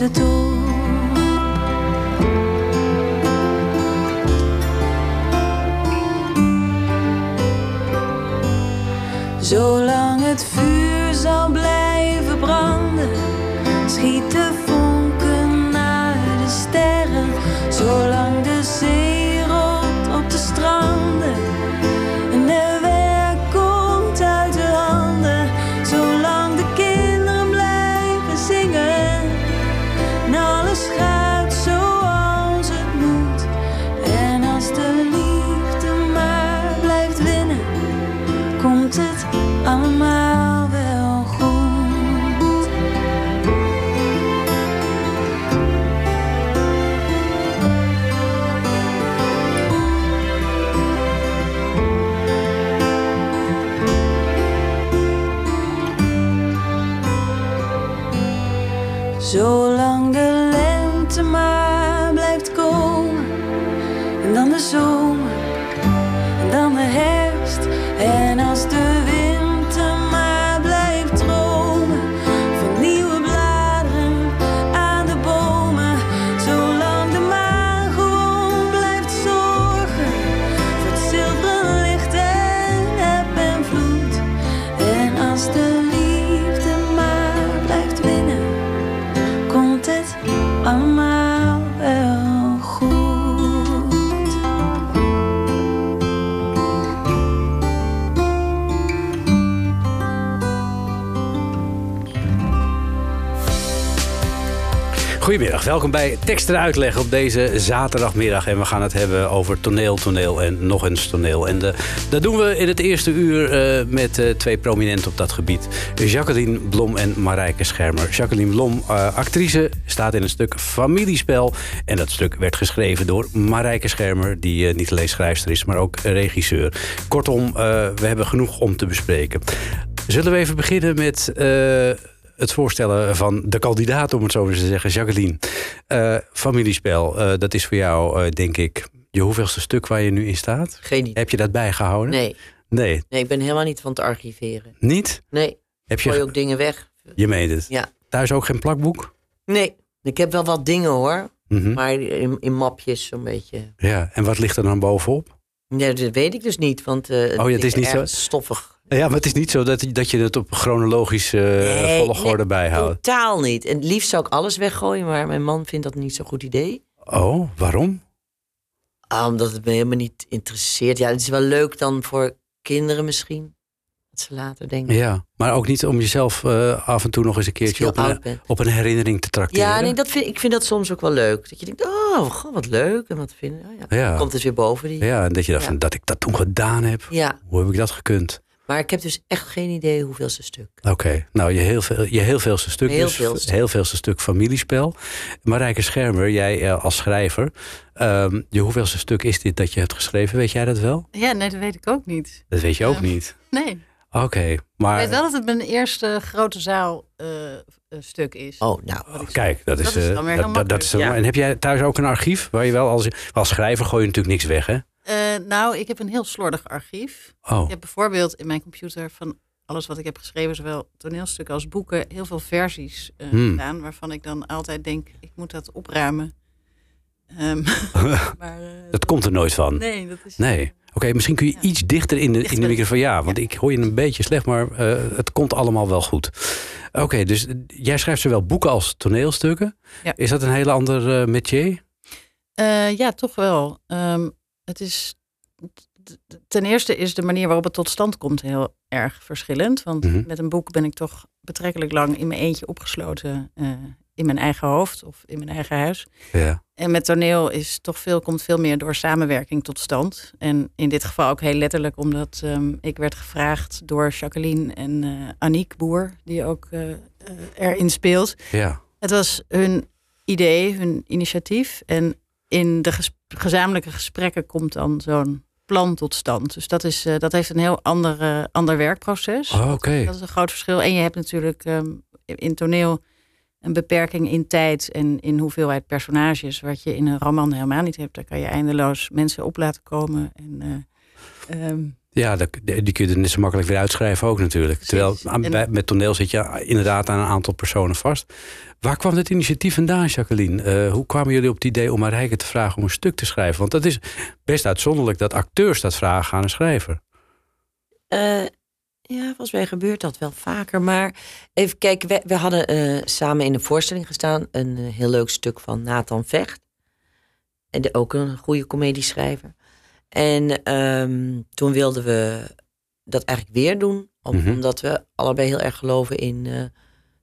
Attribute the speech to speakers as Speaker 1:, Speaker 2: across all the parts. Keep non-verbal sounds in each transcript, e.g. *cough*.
Speaker 1: Uit het
Speaker 2: welkom bij Tekst en Uitleg op deze zaterdagmiddag. En we gaan het hebben over toneel, toneel en nog eens toneel. En de, dat doen we in het eerste uur eh, met eh, twee prominenten op dat gebied. Jacqueline Blom en Marijke Schermer. Jacqueline Blom, eh, actrice, staat in een stuk Familiespel. En dat stuk werd geschreven door Marijke Schermer... die eh, niet alleen schrijfster is, maar ook regisseur. Kortom, eh, we hebben genoeg om te bespreken. Zullen we even beginnen met... het voorstellen van de kandidaat, om het zo eens te zeggen, Jacqueline. Eh, familiespel, eh, dat is voor jou, eh, denk ik, je hoeveelste stuk waar je nu in staat?
Speaker 3: Geen idee.
Speaker 2: Heb je dat bijgehouden?
Speaker 3: Nee,
Speaker 2: Nee,
Speaker 3: nee, ik ben helemaal niet van het archiveren.
Speaker 2: niet?
Speaker 3: Nee,
Speaker 2: Heb
Speaker 3: gooi
Speaker 2: je,
Speaker 3: ook dingen weg.
Speaker 2: je meent het.
Speaker 3: Ja.
Speaker 2: Thuis ook geen plakboek?
Speaker 3: Nee, ik heb wel wat dingen hoor.
Speaker 2: Mhm.
Speaker 3: Maar in, in mapjes zo'n beetje.
Speaker 2: Ja, en wat ligt er dan bovenop?
Speaker 3: Nee, dat weet ik dus niet. Want eh
Speaker 2: Oh, ja, het is niet zo-
Speaker 3: stoffig.
Speaker 2: Ja, maar het is niet zo dat, dat je het op chronologische
Speaker 3: Nee,
Speaker 2: volgorde
Speaker 3: nee,
Speaker 2: bijhoudt.
Speaker 3: Totaal niet. En het liefst zou ik alles weggooien. Maar mijn man vindt dat niet zo'n goed idee.
Speaker 2: Oh, waarom?
Speaker 3: Ah, omdat het me helemaal niet interesseert. Ja, het is wel leuk dan voor kinderen misschien. Dat ze later denken.
Speaker 2: Ja, maar ook niet om jezelf eh, af en toe nog eens een keertje op een,
Speaker 3: bent.
Speaker 2: op een herinnering te trakteren.
Speaker 3: Ja, nee, dat vind, ik vind dat soms ook wel leuk. Dat je denkt, oh, wat leuk. En wat vinden. Oh, ja.
Speaker 2: Ja.
Speaker 3: Komt het weer boven die.
Speaker 2: Ja, en dat je dacht
Speaker 3: Ja.
Speaker 2: van, dat ik dat toen gedaan heb.
Speaker 3: Ja,
Speaker 2: Hoe heb ik dat gekund?
Speaker 3: Maar ik heb dus echt geen idee hoeveelste stuk.
Speaker 2: Oké, nou je heel, veel, je heel veelste stuk
Speaker 3: Heel
Speaker 2: dus,
Speaker 3: veelste.
Speaker 2: heel veelste stuk familiespel. Marijke Schermer, jij eh, als schrijver, ehm, je hoeveelste stuk is dit dat je hebt geschreven? Weet jij dat wel?
Speaker 4: Ja, nee, dat weet ik ook niet.
Speaker 2: Dat weet je ook niet.
Speaker 4: Nee.
Speaker 2: Oké,
Speaker 4: Ik
Speaker 2: maar
Speaker 4: weet wel dat het mijn eerste grote zaal eh, eh, stuk is.
Speaker 3: Oh, nou.
Speaker 4: Ik
Speaker 2: kijk, dat is,
Speaker 4: Dat is
Speaker 2: eh,
Speaker 4: dan weer
Speaker 2: dat,
Speaker 4: heel
Speaker 2: dat, dat is. En heb jij thuis ook een archief waar je wel als, als schrijver gooi je natuurlijk niks weg, hè?
Speaker 4: Eh, nou, ik heb een heel slordig archief.
Speaker 2: Oh,
Speaker 4: Ik heb bijvoorbeeld in mijn computer van alles wat ik heb geschreven, zowel toneelstukken als boeken, heel veel versies
Speaker 2: Hmm.
Speaker 4: gedaan. Waarvan ik dan altijd denk, ik moet dat opruimen. Ehm, *laughs* maar, eh,
Speaker 2: dat komt er nooit van.
Speaker 4: Nee, dat is...
Speaker 2: Nee. Oké, misschien kun je iets dichter in de, in de microfoon. Ja, want ik hoor je een beetje slecht, maar het komt allemaal wel goed. Oké, dus jij schrijft zowel boeken als toneelstukken.
Speaker 4: Ja.
Speaker 2: Is dat een hele ander métier?
Speaker 4: Eh, ja, toch wel. Ehm, het is, ten eerste is de manier waarop het tot stand komt heel erg verschillend. Want
Speaker 2: Mhm.
Speaker 4: met een boek ben ik toch betrekkelijk lang in mijn eentje opgesloten eh, in mijn eigen hoofd of in mijn eigen huis.
Speaker 2: Ja.
Speaker 4: En met toneel is toch veel, komt veel meer door samenwerking tot stand. En in dit geval ook heel letterlijk, omdat ehm, ik werd gevraagd door Jacqueline en eh Aniek Boer, die ook eh, erin speelt.
Speaker 2: ja.
Speaker 4: Het was hun idee, hun initiatief. En in de gezamenlijke gesprekken komt dan zo'n plan tot stand. Dus dat, is, eh, dat heeft een heel ander, ander werkproces.
Speaker 2: Oh, Oké.
Speaker 4: Dat is een groot verschil. En je hebt natuurlijk ehm, in toneel een beperking in tijd en in hoeveelheid personages, wat je in een roman helemaal niet hebt. Daar kan je eindeloos mensen op laten komen. En, eh, ehm,
Speaker 2: Ja, die kun je er net zo makkelijk weer uitschrijven ook natuurlijk. Terwijl aan- bij- met toneel zit je inderdaad aan een aantal personen vast. Waar kwam dit initiatief vandaan, Jacqueline? Eh, hoe kwamen jullie op het idee om Marijke te vragen om een stuk te schrijven? Want dat is best uitzonderlijk dat acteurs dat vragen aan een schrijver.
Speaker 3: Eh, ja, volgens mij gebeurt dat wel vaker. Maar even kijken, we, we hadden eh, samen in een voorstelling gestaan. Een heel leuk stuk van Nathan Vecht. En de, ook een goede comedieschrijver. En ehm, toen wilden we dat eigenlijk weer doen. om-
Speaker 2: Mhm.
Speaker 3: Omdat we allebei heel erg geloven in eh,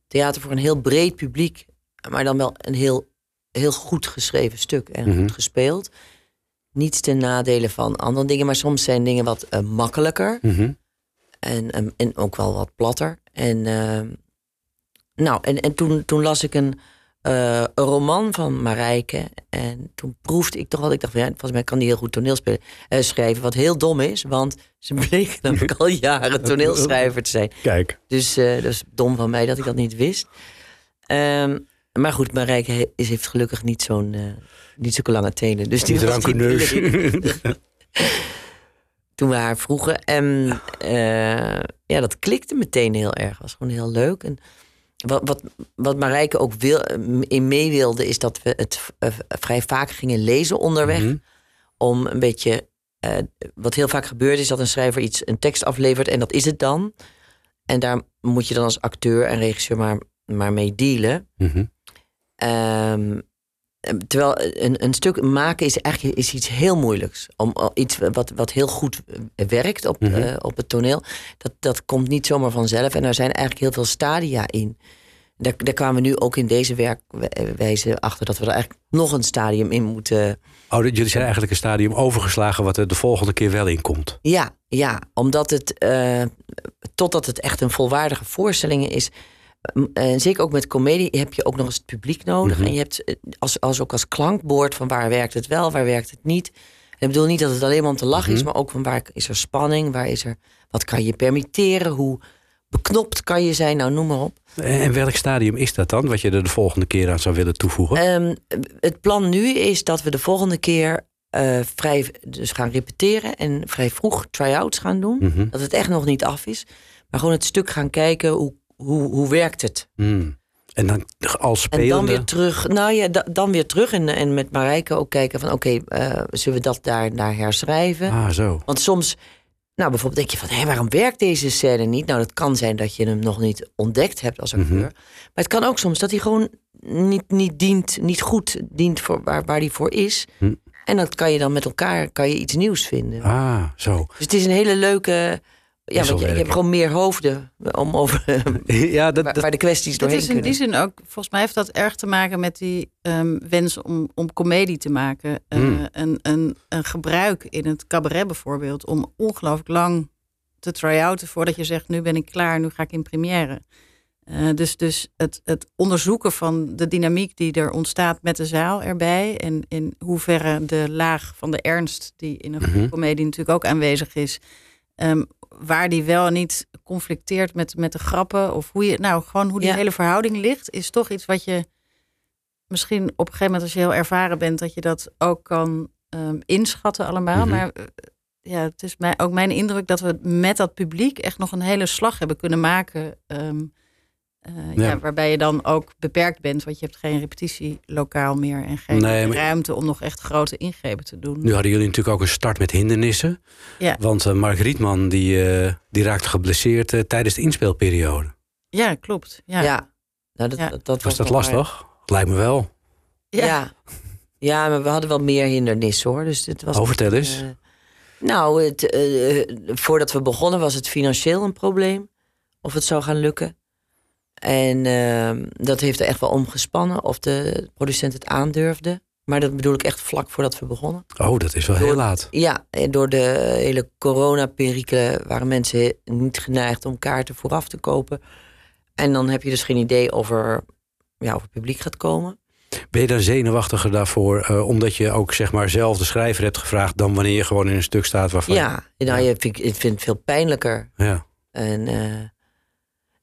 Speaker 3: theater voor een heel breed publiek. Maar dan wel een heel, heel goed geschreven stuk en
Speaker 2: Mhm.
Speaker 3: goed gespeeld. Niets ten nadele van andere dingen, maar soms zijn dingen wat eh, makkelijker.
Speaker 2: Mhm.
Speaker 3: En, en, en ook wel wat platter. En, ehm, nou, en, en toen, toen las ik een, eh, een roman van Marijke. En toen proefde ik toch wel, ik dacht, van, ja, volgens mij kan die heel goed toneelspelen, eh, schrijven. Wat heel dom is, want ze *laughs* bleek namelijk al jaren *laughs* toneelschrijver te zijn.
Speaker 2: Kijk.
Speaker 3: Dus eh, dat is dom van mij dat ik dat niet wist. Ehm, maar goed, Marijke he- is, heeft gelukkig niet zo'n niet zulke lange tenen. Dus die was. *laughs* Toen we haar vroegen. En ja, dat klikte meteen heel erg. was gewoon heel leuk. En wat, wat, wat Marijke ook wil, in mee wilde, is dat we het eh, vrij vaak gingen lezen onderweg
Speaker 2: Mhm.
Speaker 3: om een beetje. eh, wat heel vaak gebeurt is dat een schrijver iets, een tekst aflevert en dat is het dan. En daar moet je dan als acteur en regisseur maar, maar mee dealen. Ehm, terwijl een, een stuk maken is eigenlijk is iets heel moeilijks. Om om iets wat, wat heel goed werkt op,
Speaker 2: Mhm.
Speaker 3: eh, op het toneel, dat, dat komt niet zomaar vanzelf. En er zijn eigenlijk heel veel stadia in. Daar, daar kwamen we nu ook in deze werkwijze achter dat we er eigenlijk nog een stadium in moeten.
Speaker 2: Oh, jullie zijn eigenlijk een stadium overgeslagen wat er de volgende keer wel in komt.
Speaker 3: Ja, ja omdat het, eh, totdat het echt een volwaardige voorstelling is. En zeker ook met comedie heb je ook nog eens het publiek nodig.
Speaker 2: Mhm.
Speaker 3: En je hebt eh, als, als ook als klankbord van waar werkt het wel, waar werkt het niet. Ik bedoel niet dat het alleen maar om te lachen is,
Speaker 2: Mhm.
Speaker 3: maar ook van waar is er spanning, waar is er, wat kan je permitteren, hoe beknopt kan je zijn, nou noem maar op.
Speaker 2: En welk stadium is dat dan, wat je er de volgende keer aan zou willen toevoegen?
Speaker 3: Ehm, het plan nu is dat we de volgende keer eh, vrij dus gaan repeteren en vrij vroeg try-outs gaan doen.
Speaker 2: Mhm.
Speaker 3: Dat het echt nog niet af is. Maar gewoon het stuk gaan kijken, hoe, hoe, hoe werkt het?
Speaker 2: Hmm. En dan als
Speaker 3: En dan
Speaker 2: spelende...
Speaker 3: weer terug. Nou ja, da- dan weer terug. En, en met Marijke ook kijken van oké, eh, zullen we dat daar naar herschrijven?
Speaker 2: Ah, zo.
Speaker 3: Want soms, nou bijvoorbeeld denk je van hé, waarom werkt deze scène niet? Nou, dat kan zijn dat je hem nog niet ontdekt hebt als acteur.
Speaker 2: Mhm.
Speaker 3: Maar het kan ook soms dat hij gewoon niet, niet dient, niet goed dient voor waar, waar hij voor is.
Speaker 2: Hm.
Speaker 3: En dat kan je dan met elkaar kan je iets nieuws vinden.
Speaker 2: Ah, zo.
Speaker 3: Dus het is een hele leuke. Ja, want je, hebt gewoon meer hoofden om over *laughs*
Speaker 2: Ja, dat,
Speaker 3: waar,
Speaker 2: dat,
Speaker 3: waar de kwesties doorheen
Speaker 4: is in die
Speaker 3: kunnen.
Speaker 4: zin ook, volgens mij heeft dat erg te maken met die ehm, wens om, om comedie te maken. Eh,
Speaker 2: Hmm.
Speaker 4: een, een, een gebruik in het cabaret bijvoorbeeld, om ongelooflijk lang te try-outen voordat je zegt, nu ben ik klaar, nu ga ik in première. Eh, dus dus het, het onderzoeken van de dynamiek die er ontstaat met de zaal erbij. En in hoeverre de laag van de ernst, die in een
Speaker 2: Mhm.
Speaker 4: comedie natuurlijk ook aanwezig is, ehm, waar die wel niet conflicteert met, met de grappen. Of hoe je, nou, gewoon hoe die
Speaker 3: Ja.
Speaker 4: hele verhouding ligt, is toch iets wat je misschien op een gegeven moment, als je heel ervaren bent, dat je dat ook kan ehm, inschatten allemaal.
Speaker 2: Mhm.
Speaker 4: Maar eh, ja, het is mij, ook mijn indruk dat we met dat publiek echt nog een hele slag hebben kunnen maken. ehm, Eh,
Speaker 2: Ja.
Speaker 4: ja. waarbij je dan ook beperkt bent, want je hebt geen repetitielokaal meer en geen
Speaker 2: Nee, maar-
Speaker 4: ruimte om nog echt grote ingrepen te doen.
Speaker 2: Nu hadden jullie natuurlijk ook een start met hindernissen.
Speaker 4: Ja.
Speaker 2: Want eh, Mark Rietman die, eh, die raakte geblesseerd tijdens de inspeelperiode.
Speaker 4: Ja, klopt. Ja.
Speaker 3: Ja. Nou, dat,
Speaker 4: Ja.
Speaker 3: dat, dat
Speaker 2: Was dat lastig? Lijkt me wel.
Speaker 3: Ja. ja. maar we hadden wel meer hindernissen hoor. Dus het was
Speaker 2: Oh, vertel eens.
Speaker 3: nou, het, eh, voordat we begonnen was het financieel een probleem. Of het zou gaan lukken. En ehm, dat heeft er echt wel omgespannen. Of de producent het aandurfde. Maar dat bedoel ik echt vlak voordat we begonnen.
Speaker 2: Oh, dat is wel heel laat.
Speaker 3: Ja, en door de hele coronaperikelen waren mensen niet geneigd om kaarten vooraf te kopen. En dan heb je dus geen idee of er, ja, of publiek gaat komen.
Speaker 2: Ben je dan zenuwachtiger daarvoor, eh, omdat je ook zeg maar zelf de schrijver hebt gevraagd, dan wanneer je gewoon in een stuk staat waarvan
Speaker 3: Ja, nou, je, vind, ik vind het veel pijnlijker.
Speaker 2: ja.
Speaker 3: En eh,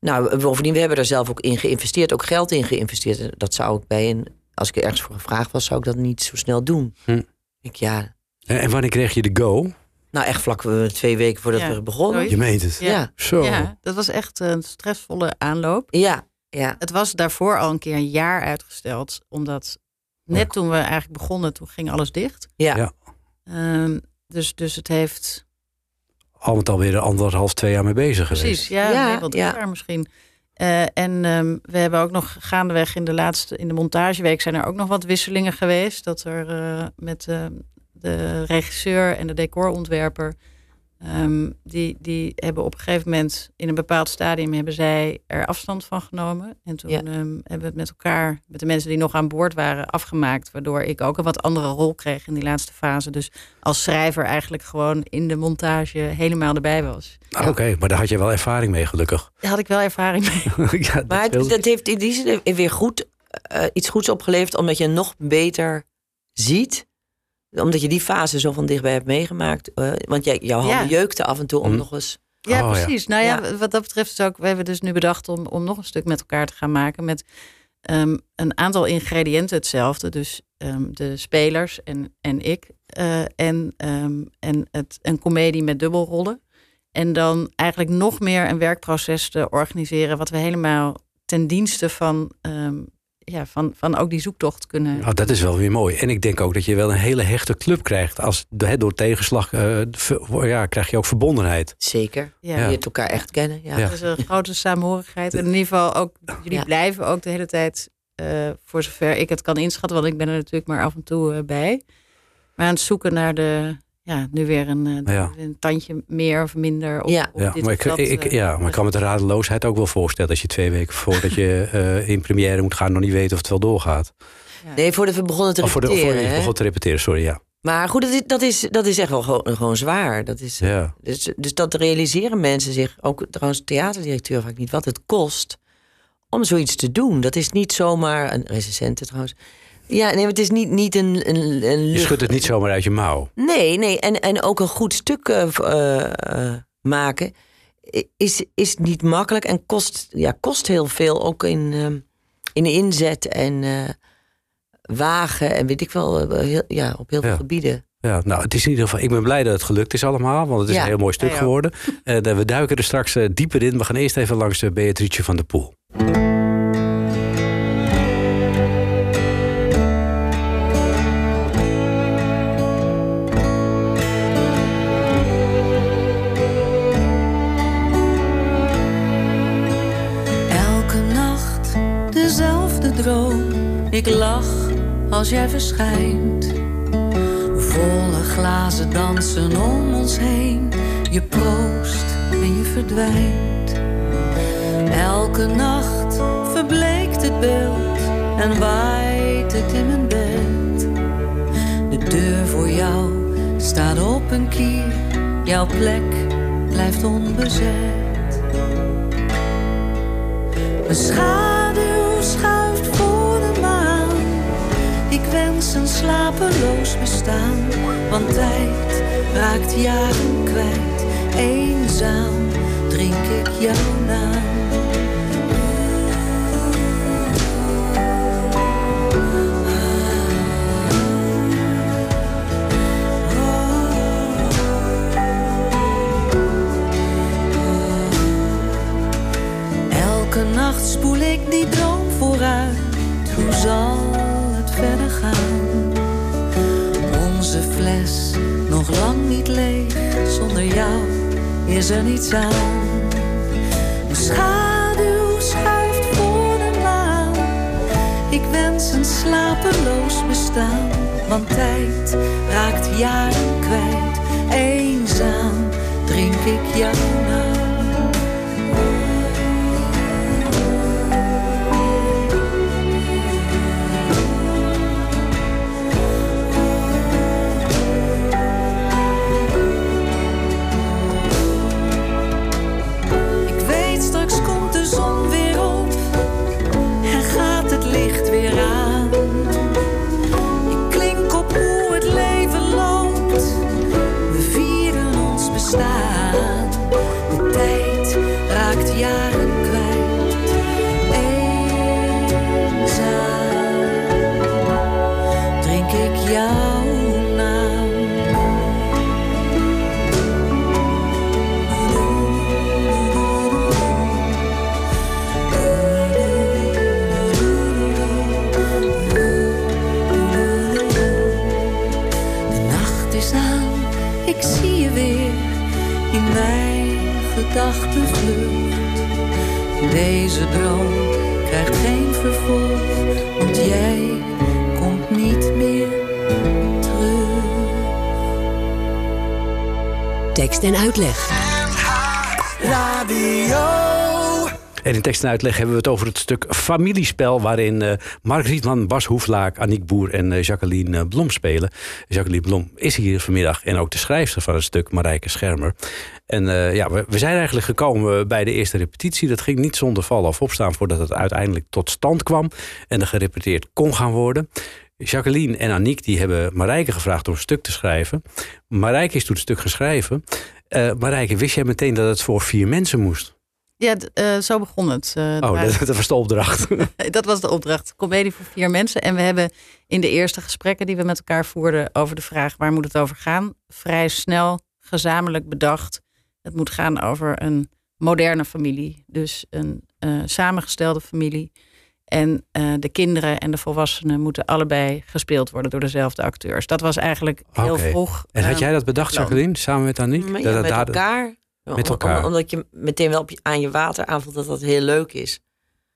Speaker 3: nou, bovendien, we hebben er zelf ook in geïnvesteerd, ook geld in geïnvesteerd. Dat zou ik bij een, als ik er ergens voor gevraagd was, zou ik dat niet zo snel doen.
Speaker 2: Hm.
Speaker 3: Ik, ja,
Speaker 2: En, en wanneer kreeg je de go?
Speaker 3: nou echt vlak eh, twee weken voordat
Speaker 4: Ja,
Speaker 3: we begonnen.
Speaker 2: Je meent het.
Speaker 3: Ja, ja,
Speaker 2: Zo.
Speaker 4: Ja, dat was echt een stressvolle aanloop.
Speaker 3: ja.
Speaker 4: Het was daarvoor al een keer een jaar uitgesteld, omdat net toen we eigenlijk begonnen, toen ging alles dicht.
Speaker 3: ja.
Speaker 2: Ja.
Speaker 4: Ehm, dus, dus het heeft
Speaker 2: Al met alweer anderhalf, twee jaar mee bezig
Speaker 4: precies,
Speaker 2: geweest.
Speaker 4: ja,
Speaker 3: Ja,
Speaker 4: nee,
Speaker 3: ja.
Speaker 4: jaar misschien. Eh, en ehm, we hebben ook nog gaandeweg in de laatste, in de montageweek zijn er ook nog wat wisselingen geweest. Dat er eh, met eh, de regisseur en de decorontwerper, ehm, die, die hebben op een gegeven moment in een bepaald stadium hebben zij er afstand van genomen. En toen
Speaker 3: Ja.
Speaker 4: ehm, hebben we het met elkaar, met de mensen die nog aan boord waren, afgemaakt. Waardoor ik ook een wat andere rol kreeg in die laatste fase. Dus als schrijver eigenlijk gewoon in de montage helemaal erbij was.
Speaker 2: Ah, Oké, maar daar had je wel ervaring mee, gelukkig.
Speaker 4: Daar had ik wel ervaring mee. *laughs*
Speaker 2: ja, dat
Speaker 3: Maar dat heeft in die zin weer goed, eh, iets goeds opgeleverd, omdat je nog beter ziet. Omdat je die fase zo van dichtbij hebt meegemaakt. Eh, want jij, jouw handen
Speaker 4: Ja.
Speaker 3: jeukten af en toe om
Speaker 2: Hm.
Speaker 3: nog eens.
Speaker 4: Ja,
Speaker 2: Oh, ja.
Speaker 4: precies. Nou ja, wat dat betreft is ook, we hebben dus nu bedacht om, om nog een stuk met elkaar te gaan maken met ehm, een aantal ingrediënten hetzelfde. Dus ehm, de spelers en, en ik. eh, en ehm, en het, een komedie met dubbelrollen. En dan eigenlijk nog meer een werkproces te organiseren, wat we helemaal ten dienste van, ehm, ja, van, van ook die zoektocht kunnen.
Speaker 2: Nou, dat is wel weer mooi. En ik denk ook dat je wel een hele hechte club krijgt. Als, hè, door tegenslag eh, ver- ja, krijg je ook verbondenheid.
Speaker 3: Zeker.
Speaker 4: Ja.
Speaker 3: Je leert elkaar echt kennen. Ja.
Speaker 2: Ja.
Speaker 4: Er is een grote samenhorigheid. En in ieder geval ook, jullie
Speaker 3: Ja.
Speaker 4: blijven ook de hele tijd, eh, voor zover ik het kan inschatten, want ik ben er natuurlijk maar af en toe eh, bij. Maar aan het zoeken naar de, ja, nu weer een, eh,
Speaker 2: Ja.
Speaker 4: een tandje meer of minder. Op,
Speaker 3: Ja.
Speaker 4: op
Speaker 2: Ja,
Speaker 4: dit
Speaker 2: maar,
Speaker 4: of
Speaker 2: ik,
Speaker 4: dat,
Speaker 2: ik,
Speaker 4: eh,
Speaker 2: ja, maar ik kan me de radeloosheid ook wel voorstellen... als je twee weken voordat je *laughs* eh, in première moet gaan... nog niet weet of het wel doorgaat.
Speaker 3: Nee, voordat we begonnen te
Speaker 2: Of voor de,
Speaker 3: repeteren.
Speaker 2: voor je begon te repeteren, sorry, ja.
Speaker 3: Maar goed, dat is, dat is, dat is echt wel gewoon, gewoon zwaar. Dat is,
Speaker 2: ja.
Speaker 3: dus, dus dat realiseren mensen zich, ook trouwens theaterdirecteur vaak niet, wat het kost om zoiets te doen. Dat is niet zomaar, een recensente trouwens. Ja, nee, maar het is niet, niet een, een, een
Speaker 2: Je schudt het niet zomaar uit je mouw.
Speaker 3: Nee, nee. En, en ook een goed stuk eh, eh, eh, maken is, is niet makkelijk en kost, ja, kost heel veel. Ook in, ehm, in inzet en eh, wagen en weet ik wel, heel, ja, op heel veel gebieden.
Speaker 2: Ja, nou, het is in ieder geval. Ik ben blij dat het gelukt is allemaal, want het is
Speaker 3: Ja,
Speaker 2: een heel mooi stuk geworden. Eh, we duiken er straks dieper in. We gaan eerst even langs Beatrice van der Poel.
Speaker 1: Als jij verschijnt. Volle glazen dansen om ons heen. Je proost en je verdwijnt. Elke nacht verbleekt het beeld en waait het in mijn bed. De deur voor jou staat op een kier. Jouw plek blijft onbezet. Een wens een slapeloos bestaan. Want tijd raakt jaren kwijt, eenzaam drink ik jouw naam. Elke nacht spoel ik die droom vooruit. Hoe zal verder gaan. Onze fles, nog lang niet leeg, zonder jou is er niets aan. De schaduw schuift voor de maan. Ik wens een slapeloos bestaan, want tijd raakt jaren kwijt. Eenzaam drink ik jou naar.
Speaker 5: Tekst en uitleg
Speaker 2: hebben we het over het stuk familiespel... waarin eh Mark Rietman, Bas Hoeflaak, Aniek Boer en eh, Jacqueline eh, Blom spelen. Jacqueline Blom is hier vanmiddag en ook de schrijfster van het stuk, Marijke Schermer. En ja, we, zijn eigenlijk gekomen bij de eerste repetitie. Dat ging niet zonder vallen of opstaan voordat het uiteindelijk tot stand kwam... en er gerepeteerd kon gaan worden... Jacqueline en Aniek die hebben Marijke gevraagd om een stuk te schrijven. Marijke is toen het stuk geschreven. Eh Marijke, wist jij meteen dat het voor vier mensen moest?
Speaker 4: Ja, eh, zo begon het. Eh,
Speaker 2: Oh, dat, *laughs* dat was de opdracht. *laughs*
Speaker 4: dat was de opdracht. Comedie voor vier mensen. En we hebben in de eerste gesprekken die we met elkaar voerden over de vraag waar moet het over gaan, vrij snel gezamenlijk bedacht. Het moet gaan over een moderne familie. Dus een eh, samengestelde familie. En eh, de kinderen en de volwassenen moeten allebei gespeeld worden door dezelfde acteurs. Dat was eigenlijk heel vroeg.
Speaker 2: En had jij dat bedacht. Jacqueline, samen met Aniek?
Speaker 3: Maar
Speaker 2: Dat
Speaker 3: ja,
Speaker 2: het
Speaker 3: met elkaar.
Speaker 2: Met elkaar.
Speaker 3: om- omdat je meteen wel op je, aan je water aanvoelt dat dat heel leuk is.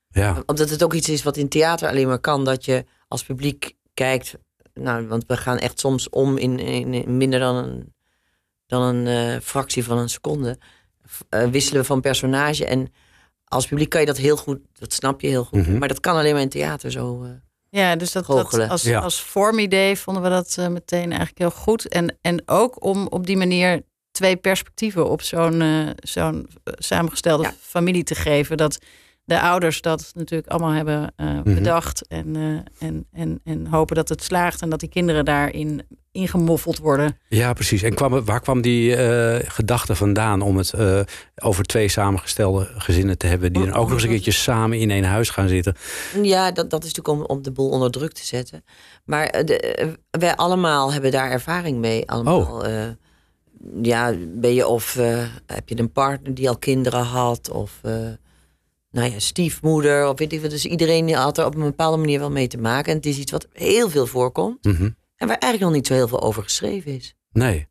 Speaker 2: Ja,
Speaker 3: Omdat het ook iets is wat in theater alleen maar kan. Dat je als publiek kijkt. Nou, want we gaan echt soms om in, in, in minder dan een, dan een eh, fractie van een seconde. Eh, wisselen we van personage. En als publiek kan je dat heel goed. Dat snap je heel goed.
Speaker 2: Mhm.
Speaker 3: Maar dat kan alleen maar in theater zo. eh.
Speaker 4: Ja, dus dat, dat als,
Speaker 2: Ja.
Speaker 4: als vormidee vonden we dat meteen eigenlijk heel goed. En, en ook om op die manier twee perspectieven op zo'n eh, zo'n eh, samengestelde
Speaker 3: Ja.
Speaker 4: familie te geven. Dat de ouders dat natuurlijk allemaal hebben eh,
Speaker 2: Mhm.
Speaker 4: bedacht. En, eh, en, en, en hopen dat het slaagt en dat die kinderen daarin ingemoffeld worden.
Speaker 2: ja precies. En kwam, waar kwam die eh, gedachte vandaan om het eh, over twee samengestelde gezinnen te hebben... die dan ook nog eens een keertje samen in één huis gaan zitten?
Speaker 3: Ja, dat, dat is natuurlijk om, om de boel onder druk te zetten. Maar de, wij allemaal hebben daar ervaring mee. Allemaal. eh, ja, ben je of eh, heb je een partner die al kinderen had, of eh, nou ja, stiefmoeder, of weet ik wat. Dus iedereen had er op een bepaalde manier wel mee te maken. En het is iets wat heel veel voorkomt.
Speaker 2: Mhm.
Speaker 3: En waar eigenlijk nog niet zo heel veel over geschreven is.
Speaker 2: Nee.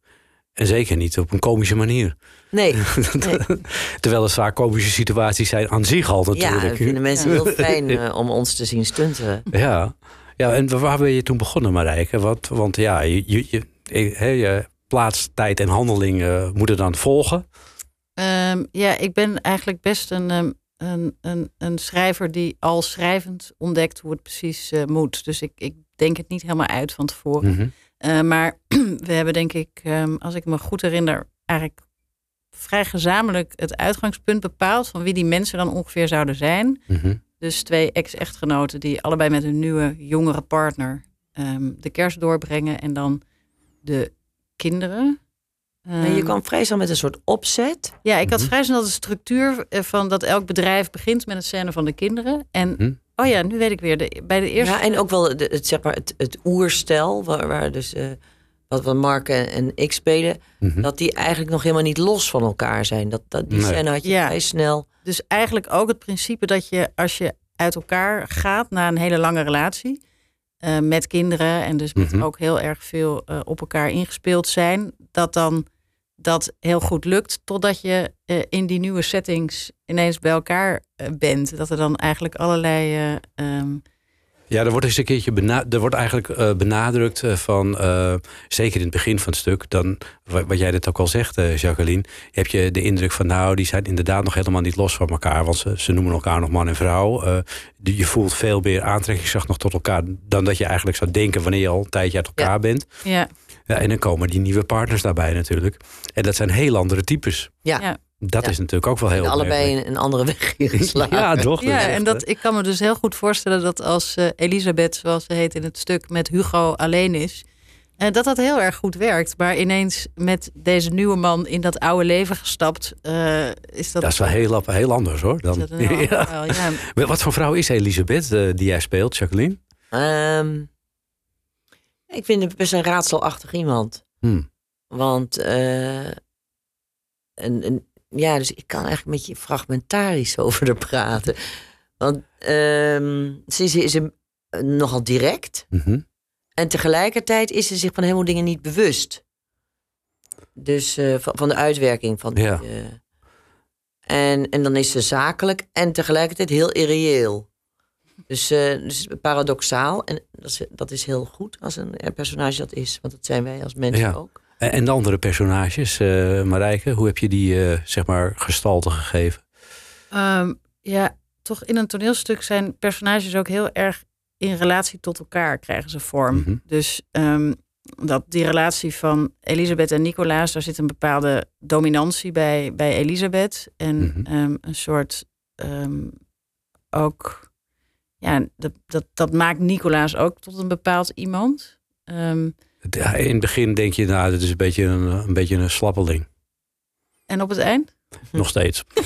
Speaker 2: En zeker niet op een komische manier.
Speaker 3: Nee, *laughs* Nee.
Speaker 2: Terwijl het vaak komische situaties zijn aan zich al
Speaker 3: ja,
Speaker 2: natuurlijk.
Speaker 3: dat vinden mensen heel fijn *laughs* eh, om ons te zien stunten.
Speaker 2: Ja. ja, en waar ben je toen begonnen, Marijke? Want, want ja, je, je, je plaats, tijd en handeling eh, moeten dan volgen.
Speaker 4: Ehm, ja, ik ben eigenlijk best een, ehm, een, een, een schrijver die al schrijvend ontdekt hoe het precies eh, moet. Dus ik, ik denk het niet helemaal uit van tevoren.
Speaker 2: Mhm.
Speaker 4: Eh, maar *clears throat* we hebben denk ik, ehm, als ik me goed herinner, eigenlijk vrij gezamenlijk het uitgangspunt bepaald van wie die mensen dan ongeveer zouden zijn.
Speaker 2: Mhm.
Speaker 4: Dus twee ex-echtgenoten die allebei met hun nieuwe jongere partner de kerst doorbrengen en dan de kinderen.
Speaker 3: Maar je
Speaker 4: Ehm,
Speaker 3: kwam vrij snel met een soort opzet.
Speaker 4: ja, ik had
Speaker 2: Mhm.
Speaker 4: vrij snel de structuur eh, van dat elk bedrijf begint met een scène van de kinderen. En
Speaker 2: Mhm.
Speaker 4: oh ja, nu weet ik weer. De, bij de eerste.
Speaker 3: Ja, en ook wel de, het, zeg maar, het, het oerstel, waar, waar dus eh, wat we Mark en, en ik spelen,
Speaker 2: Mhm.
Speaker 3: dat die eigenlijk nog helemaal niet los van elkaar zijn. Dat, dat, die
Speaker 2: Nee.
Speaker 3: scène had je
Speaker 4: Ja.
Speaker 3: vrij snel.
Speaker 4: Dus eigenlijk ook het principe dat je als je uit elkaar gaat na een hele lange relatie. Eh, met kinderen en dus met
Speaker 2: Mhm.
Speaker 4: ook heel erg veel eh, op elkaar ingespeeld zijn. Dat dan dat heel goed lukt. Totdat je eh, in die nieuwe settings ineens bij elkaar bent. Dat er dan eigenlijk allerlei. eh, ehm,
Speaker 2: Ja, er wordt eens een keertje bena er wordt eigenlijk eh, benadrukt eh, van, eh, zeker in het begin van het stuk, dan, wa- wat jij net ook al zegt, eh, Jacqueline, heb je de indruk van, nou, die zijn inderdaad nog helemaal niet los van elkaar, want ze, ze noemen elkaar nog man en vrouw. Eh, die- je voelt veel meer aantrekkingskracht nog tot elkaar dan dat je eigenlijk zou denken wanneer je al een tijdje uit elkaar
Speaker 3: Ja.
Speaker 2: bent.
Speaker 4: ja,
Speaker 2: Ja, en dan komen die nieuwe partners daarbij natuurlijk. En dat zijn heel andere types.
Speaker 3: Ja.
Speaker 4: Ja.
Speaker 2: Dat
Speaker 3: Ja.
Speaker 2: is natuurlijk ook wel heel
Speaker 3: allebei
Speaker 2: opmerkelijk.
Speaker 3: een, een andere weg ingeslagen. *laughs*
Speaker 2: Ja, toch?
Speaker 4: ja, en dat, ik kan me dus heel goed voorstellen dat als eh, Elisabeth, zoals ze heet in het stuk, met Hugo alleen is. En dat dat heel erg goed werkt. Maar ineens met deze nieuwe man in dat oude leven gestapt, eh, is dat.
Speaker 2: Dat is wel heel, heel anders hoor. Dan. *laughs* Ja.
Speaker 4: ja. *laughs*
Speaker 2: Wat voor vrouw is Elisabeth eh, die jij speelt, Jacqueline?
Speaker 3: Ehm, ik vind het best een raadselachtig iemand.
Speaker 2: Hmm.
Speaker 3: Want, eh, en, en, ja, dus ik kan eigenlijk een beetje fragmentarisch *laughs* over haar praten. Want ehm, ze is, is een, nogal direct.
Speaker 2: Mhm.
Speaker 3: En tegelijkertijd is ze zich van helemaal dingen niet bewust. Dus eh, van, van de uitwerking van die.
Speaker 2: Ja.
Speaker 3: eh, en, en dan is ze zakelijk en tegelijkertijd heel irreëel. Dus, eh, dus paradoxaal. En dat is, dat is heel goed als een eh, personage dat is. Want dat zijn wij als mensen
Speaker 2: Ja.
Speaker 3: ook.
Speaker 2: En en de andere personages, eh Marijke, hoe heb je die eh, zeg maar gestalte gegeven?
Speaker 4: Ehm, ja, toch in een toneelstuk zijn personages ook heel erg in relatie tot elkaar krijgen ze vorm.
Speaker 2: Mhm.
Speaker 4: Dus ehm, dat die relatie van Elisabeth en Nicolaas, daar zit een bepaalde dominantie bij, bij Elisabeth. En
Speaker 2: Mhm.
Speaker 4: ehm, een soort ook, ja, dat, dat, dat maakt Nicolaas ook tot een bepaald iemand.
Speaker 2: Ja, in het begin denk je, nou, dat is een beetje een, een, beetje een slappeling.
Speaker 4: en op het eind?
Speaker 2: Nog steeds. *laughs*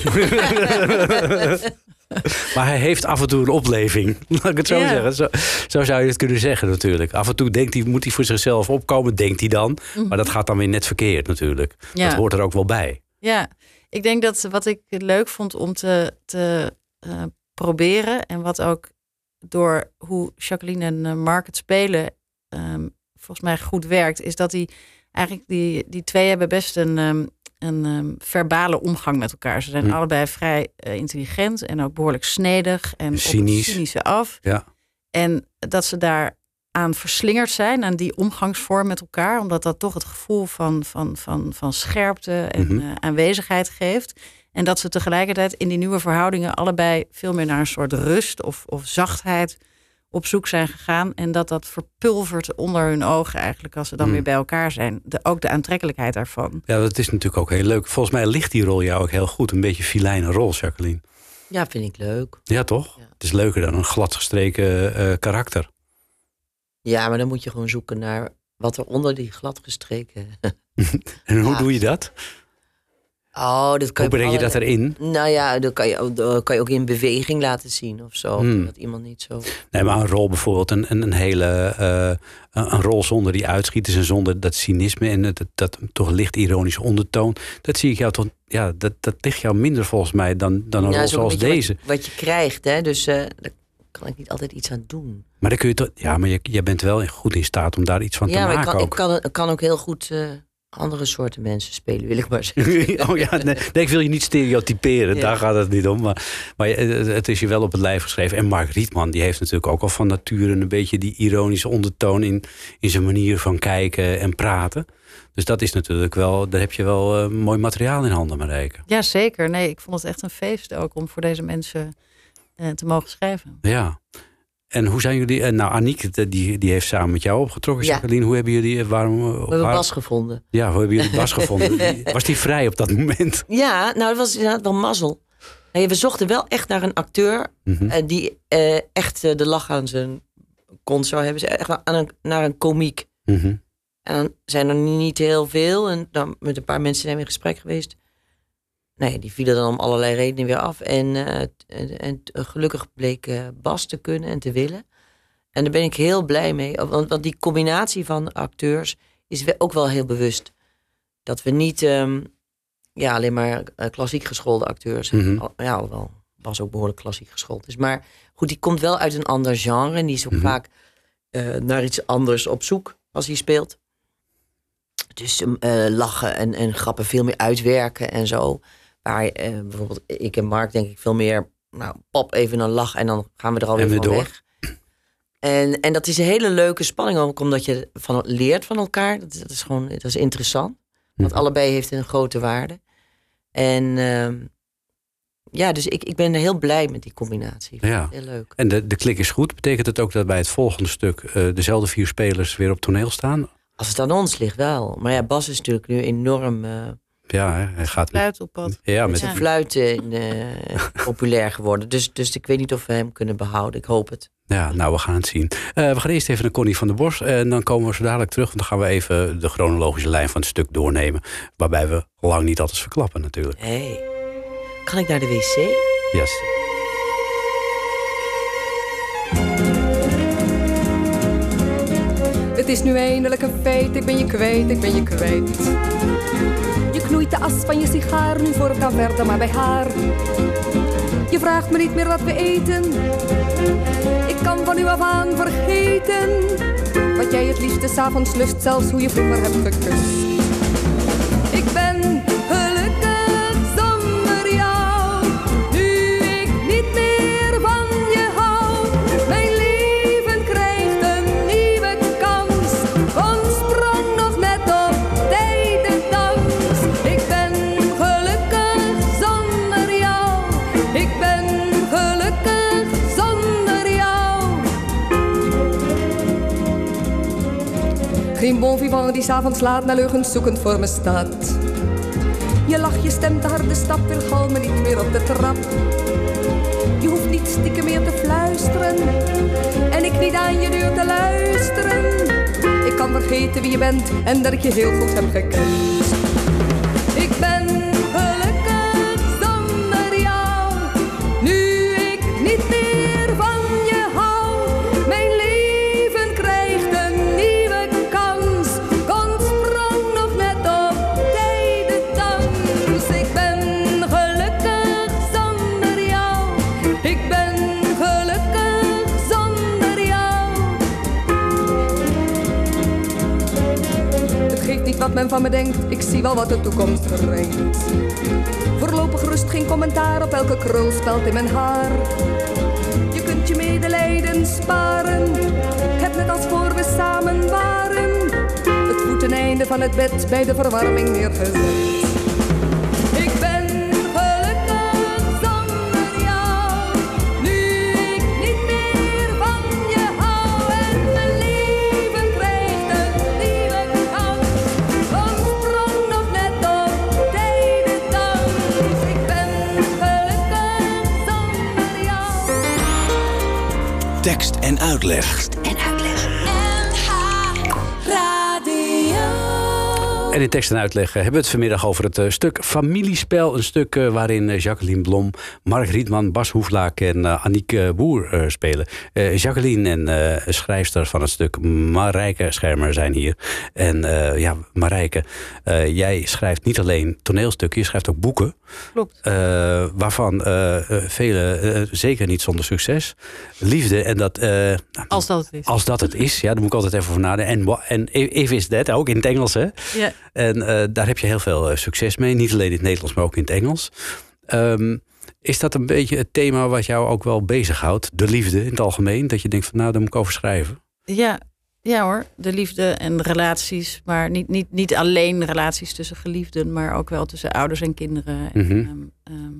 Speaker 2: maar hij heeft af en toe een opleving. Laat ik het zo
Speaker 4: Ja.
Speaker 2: zeggen. Zo, zo zou je het kunnen zeggen natuurlijk. Af en toe denkt hij, moet hij voor zichzelf opkomen, denkt hij dan. Maar dat gaat dan weer net verkeerd natuurlijk.
Speaker 4: Ja.
Speaker 2: Dat hoort er ook wel bij.
Speaker 4: Ja, ik denk dat wat ik leuk vond om te, te eh, proberen en wat ook door hoe Jacqueline en eh, Mark het spelen ehm, volgens mij goed werkt, is dat die eigenlijk die, die twee hebben best een, ehm, een ehm, verbale omgang met elkaar. Ze zijn
Speaker 2: Hm.
Speaker 4: allebei vrij eh, intelligent en ook behoorlijk snedig en op
Speaker 2: Cynisch.
Speaker 4: cynische af.
Speaker 2: Ja.
Speaker 4: En dat ze daar aan verslingerd zijn, aan die omgangsvorm met elkaar, omdat dat toch het gevoel van, van, van, van scherpte en
Speaker 2: Mhm.
Speaker 4: eh, aanwezigheid geeft. En dat ze tegelijkertijd in die nieuwe verhoudingen allebei veel meer naar een soort rust of, of zachtheid op zoek zijn gegaan. En dat dat verpulvert onder hun ogen eigenlijk als ze dan
Speaker 2: Mhm.
Speaker 4: weer bij elkaar zijn. De, ook de aantrekkelijkheid daarvan.
Speaker 2: Ja, dat is natuurlijk ook heel leuk. Volgens mij ligt die rol jou ook heel goed. Een beetje filijne rol, Jacqueline.
Speaker 3: Ja, vind ik leuk.
Speaker 2: Ja, toch?
Speaker 3: Ja.
Speaker 2: Het is leuker dan een gladgestreken eh karakter.
Speaker 3: Ja, maar dan moet je gewoon zoeken naar wat er onder die gladgestreken. *laughs*
Speaker 2: En hoe
Speaker 3: Ja.
Speaker 2: doe je dat?
Speaker 3: Oh, dat kan
Speaker 2: Hoe breng je dat erin?
Speaker 3: Nou ja, dat kan je, ook- dat kan je ook in beweging laten zien of zo.
Speaker 2: Hmm.
Speaker 3: Dat iemand niet zo.
Speaker 2: Nee, maar een rol bijvoorbeeld, een, een, een hele eh, een, rol zonder die uitschieters en zonder dat cynisme en het, dat toch licht ironische ondertoon. Dat zie ik jou toch, ja, dat, dat ligt jou minder volgens mij dan, dan een
Speaker 3: Ja,
Speaker 2: rol
Speaker 3: ook een
Speaker 2: zoals deze.
Speaker 3: Wat, wat je krijgt, hè? Dus eh, daar kan ik niet altijd iets aan doen.
Speaker 2: Maar dan kun je toch, ja, maar je, jij bent wel goed in staat om daar iets van
Speaker 3: ja,
Speaker 2: te
Speaker 3: ik
Speaker 2: maken
Speaker 3: kan, ik,
Speaker 2: ook.
Speaker 3: kan, ik kan ook heel goed eh, andere soorten mensen spelen, wil ik maar zeggen. *laughs*
Speaker 2: oh ja, nee, nee, ik wil je niet stereotyperen,
Speaker 3: Ja.
Speaker 2: daar gaat het niet om. Maar, maar het, het is je wel op het lijf geschreven. En Mark Rietman, die heeft natuurlijk ook al van nature een beetje die ironische ondertoon in, in zijn manier van kijken en praten. Dus dat is natuurlijk wel, daar heb je wel eh, mooi materiaal in handen, Marijke.
Speaker 4: Ja, zeker. Nee, ik vond het echt een feest ook om voor deze mensen eh, te mogen schrijven.
Speaker 2: Ja. En hoe zijn jullie? eh, Nou, Aniek, die, die heeft samen met jou opgetrokken.
Speaker 3: Ja.
Speaker 2: Jacqueline, hoe hebben jullie? eh, Waarom?
Speaker 3: We hebben
Speaker 2: waar-
Speaker 3: Bas gevonden.
Speaker 2: Ja, hoe hebben jullie *laughs* Bas gevonden? Was die vrij op dat moment?
Speaker 3: Ja, nou, dat was inderdaad wel mazzel. Nee, we zochten wel echt naar een acteur eh, die eh, echt eh, de lach aan zijn kont zou hebben. Echt aan een, naar een komiek.
Speaker 2: Mhm.
Speaker 3: En dan zijn er niet heel veel. En dan met een paar mensen zijn we in gesprek geweest. Nee, die vielen dan om allerlei redenen weer af. En, eh, en, en gelukkig bleek eh, Bas te kunnen en te willen. En daar ben ik heel blij mee. Want, want die combinatie van acteurs is ook wel heel bewust. Dat we niet ehm, ja, alleen maar eh, klassiek geschoolde acteurs. Al- Ja, alhoewel Bas ook behoorlijk klassiek geschoold is. Maar goed, die komt wel uit een ander genre. En die is ook
Speaker 2: Mhm.
Speaker 3: vaak eh, naar iets anders op zoek als hij speelt. dus eh, lachen en, en grappen veel meer uitwerken en zo. Waar eh, bijvoorbeeld ik en Mark denk ik veel meer... Nou, pap even een lach en dan gaan we er alweer
Speaker 2: En weer
Speaker 3: van
Speaker 2: door.
Speaker 3: weg. En, en dat is een hele leuke spanning, ook omdat je van, leert van elkaar. Dat, is- dat is gewoon dat is interessant. Want
Speaker 2: Mhm.
Speaker 3: allebei heeft een grote waarde. En ehm, ja, dus ik, ik ben heel blij met die combinatie.
Speaker 2: Ja.
Speaker 3: Heel leuk.
Speaker 2: En de, de klik is goed. Betekent het ook dat bij het volgende stuk eh, dezelfde vier spelers weer op toneel staan?
Speaker 3: Als het aan ons ligt wel. Maar ja, Bas is natuurlijk nu enorm eh
Speaker 2: Ja, hè, hij gaat met,
Speaker 4: Fluit op pad.
Speaker 2: ja,
Speaker 3: met zijn fluiten eh, populair geworden. Dus, dus ik weet niet of we hem kunnen behouden. Ik hoop het.
Speaker 2: ja, nou, we gaan het zien. Eh, we gaan eerst even naar Connie van der Bos. En dan komen we zo dadelijk terug. Want dan gaan we even de chronologische lijn van het stuk doornemen. Waarbij we lang niet alles verklappen natuurlijk.
Speaker 3: Hey, kan ik naar de wc?
Speaker 2: Yes.
Speaker 6: Het is nu eindelijk een feit, ik ben je kwijt, ik ben je kwijt. Je knoeit de as van je sigaar, nu voor het kan verder maar bij haar. Je vraagt me niet meer wat we eten. Ik kan van nu af aan vergeten. Wat jij het liefste s'avonds lust, zelfs hoe je vroeger hebt gekust. Vivant die s'avonds laat naar leugens zoekend voor me staat. Je lach, je stem, de harde stap, wil galmen niet meer op de trap. Je hoeft niet stiekem meer te fluisteren. En ik niet aan je deur te luisteren. Ik kan vergeten wie je bent en dat ik je heel goed heb gekend. Men van me denkt, ik zie wel wat de toekomst brengt. Voorlopig rust geen commentaar op elke krul speld in mijn haar. Je kunt je medelijden sparen, heb net als voor we samen waren. Het voeteneinde van het bed bij de verwarming neergezet.
Speaker 7: Tekst en uitleg.
Speaker 2: En in tekst en uitleg eh, hebben we het vanmiddag over het eh, stuk Familiespel. Een stuk eh, waarin Jacqueline Blom, Mark Rietman, Bas Hoeflaak en Aniek Boer spelen. Jacqueline en schrijfster van het stuk Marijke Schermer zijn hier. En ja, Marijke, jij schrijft niet alleen toneelstukken, je schrijft ook boeken.
Speaker 4: Klopt.
Speaker 2: Waarvan vele zeker niet zonder succes. Liefde en dat... nou,
Speaker 4: Als dat het is.
Speaker 2: als dat het is, ja, daar moet ik altijd even over nadenken. En, en if is that, ook in het Engels, hè?
Speaker 4: Ja.
Speaker 2: En eh, daar heb je heel veel eh, succes mee. Niet alleen in het Nederlands, maar ook in het Engels. Ehm, is dat een beetje het thema wat jou ook wel bezighoudt? De liefde in het algemeen? Dat je denkt van nou, daar moet ik over schrijven.
Speaker 4: Ja, ja hoor, de liefde en de relaties. Maar niet, niet, niet alleen relaties tussen geliefden, maar ook wel tussen ouders en kinderen. En,
Speaker 2: Mhm.
Speaker 4: ehm, ehm,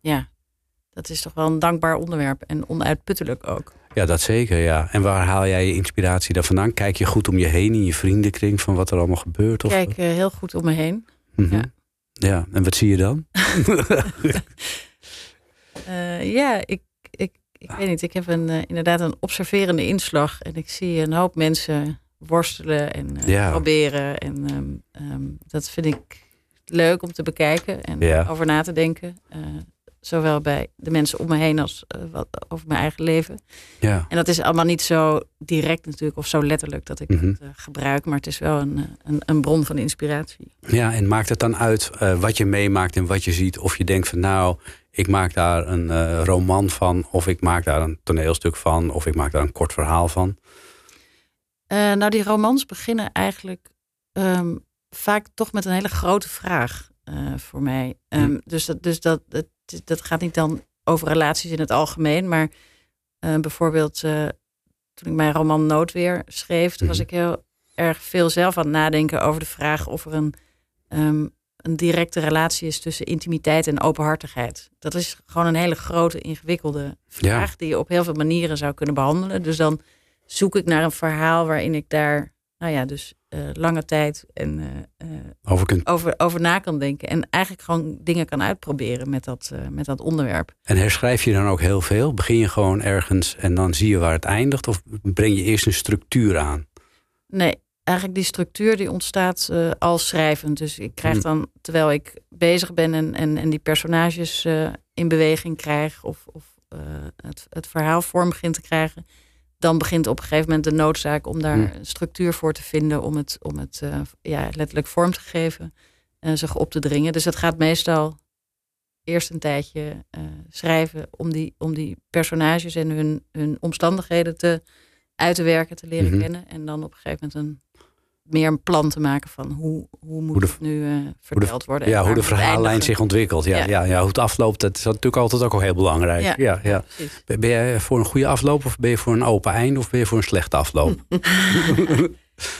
Speaker 4: ja, dat is toch wel een dankbaar onderwerp en onuitputtelijk ook.
Speaker 2: Ja, dat zeker, ja. En waar haal jij je inspiratie dan vandaan? Kijk je goed om je heen in je vriendenkring van wat er allemaal gebeurt? Of,
Speaker 4: Ik kijk eh, heel goed om me heen.
Speaker 2: Mhm.
Speaker 4: ja.
Speaker 2: ja, en wat zie je dan? *laughs*
Speaker 4: Eh, ja, ik, ik, ik weet niet. Ik heb een, eh, inderdaad een observerende inslag. En ik zie een hoop mensen worstelen en
Speaker 2: Ja.
Speaker 4: proberen. En ehm, ehm, dat vind ik leuk om te bekijken en
Speaker 2: Ja.
Speaker 4: over na te denken. Zowel bij de mensen om me heen als eh, wat, over mijn eigen leven.
Speaker 2: Ja.
Speaker 4: En dat is allemaal niet zo direct natuurlijk of zo letterlijk dat ik
Speaker 2: Mhm.
Speaker 4: het eh, gebruik. Maar het is wel een, eh, een, een bron van inspiratie.
Speaker 2: Ja, en maakt het dan uit wat je meemaakt en wat je ziet? Of je denkt van nou, ik maak daar een roman van, of ik maak daar een toneelstuk van, of ik maak daar een kort verhaal van.
Speaker 4: Nou, die romans beginnen eigenlijk ehm, vaak toch met een hele grote vraag voor mij. Ehm, Dus, dat, dus dat, dat, dat gaat niet dan over relaties in het algemeen. Maar eh, bijvoorbeeld eh, toen ik mijn roman Noodweer schreef... toen was
Speaker 2: Mhm.
Speaker 4: ik heel erg veel zelf aan het nadenken over de vraag... of er een, ehm, een directe relatie is tussen intimiteit en openhartigheid. Dat is gewoon een hele grote, ingewikkelde vraag... die je op heel veel manieren zou kunnen behandelen. Dus dan zoek ik naar een verhaal waarin ik daar... nou ja, dus lange tijd en eh, eh,
Speaker 2: Over kunt,
Speaker 4: over, over na kan denken. En eigenlijk gewoon dingen kan uitproberen met dat, eh, met dat onderwerp.
Speaker 2: en herschrijf je dan ook heel veel? Begin je gewoon ergens en dan zie je waar het eindigt? Of breng je eerst een structuur aan?
Speaker 4: Nee, eigenlijk die structuur die ontstaat eh al schrijvend. Dus ik krijg
Speaker 2: Hm.
Speaker 4: dan, terwijl ik bezig ben en, en, en die personages eh, in beweging krijg... of, of eh, het, het verhaal vorm begint te krijgen... dan begint op een gegeven moment de noodzaak om daar
Speaker 2: Hm.
Speaker 4: een structuur voor te vinden... om het, om het eh, ja, letterlijk vorm te geven en zich op te dringen. Dus het gaat meestal eerst een tijdje eh, schrijven... Om die, om die personages en hun, hun omstandigheden te uit te werken, te leren
Speaker 2: Mhm.
Speaker 4: kennen. En dan op een gegeven moment een, meer een plan te maken van hoe, hoe moet
Speaker 2: Hoe de-
Speaker 4: het nu eh, verteld worden. en
Speaker 2: Ja, hoe de verhaallijn zich ontwikkelt. Ja, ja.
Speaker 4: Ja.
Speaker 2: Ja, hoe het afloopt, dat is natuurlijk altijd ook al heel belangrijk. Ja,
Speaker 4: Ja.
Speaker 2: Ben jij voor een goede afloop of ben je voor een open einde of ben je voor een slechte afloop?
Speaker 4: En *laughs*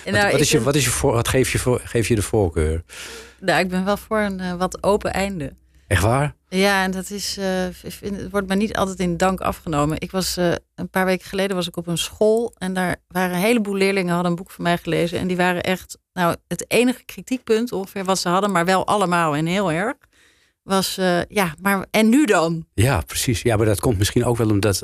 Speaker 2: wat,
Speaker 4: nou,
Speaker 2: wat, is je, wat, is je voor, wat geef, je voor, geef je de voorkeur?
Speaker 4: nou, ik ben wel voor een eh, wat open einde.
Speaker 2: Echt waar?
Speaker 4: Ja, en dat is, eh, het wordt me niet altijd in dank afgenomen. Ik was eh, een paar weken geleden was ik op een school en daar waren een heleboel leerlingen hadden een boek van mij gelezen en die waren echt, nou, het enige kritiekpunt ongeveer wat ze hadden, maar wel allemaal en heel erg, was eh, ja, maar en nu dan?
Speaker 2: Ja, precies. Ja, maar dat komt misschien ook wel omdat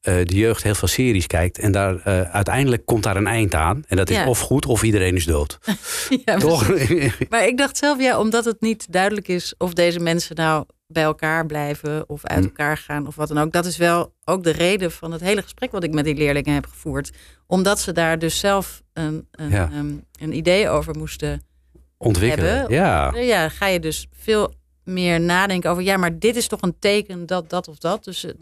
Speaker 2: de jeugd heel veel series kijkt. En daar, eh, uiteindelijk komt daar een eind aan. En dat is
Speaker 4: Ja.
Speaker 2: of goed of iedereen is dood. *laughs*
Speaker 4: Ja,
Speaker 2: Toch? *laughs*
Speaker 4: Maar ik dacht zelf, ja, omdat het niet duidelijk is of deze mensen nou bij elkaar blijven of uit
Speaker 2: Hm.
Speaker 4: elkaar gaan of wat dan ook. Dat is wel ook de reden van het hele gesprek wat ik met die leerlingen heb gevoerd. Omdat ze daar dus zelf een, een,
Speaker 2: Ja.
Speaker 4: ehm, een idee over moesten.
Speaker 2: Ontwikkelen.
Speaker 4: Hebben.
Speaker 2: Ja.
Speaker 4: Ja, ga je dus veel meer nadenken over, ja, maar dit is toch een teken dat, dat of dat. Dus eh,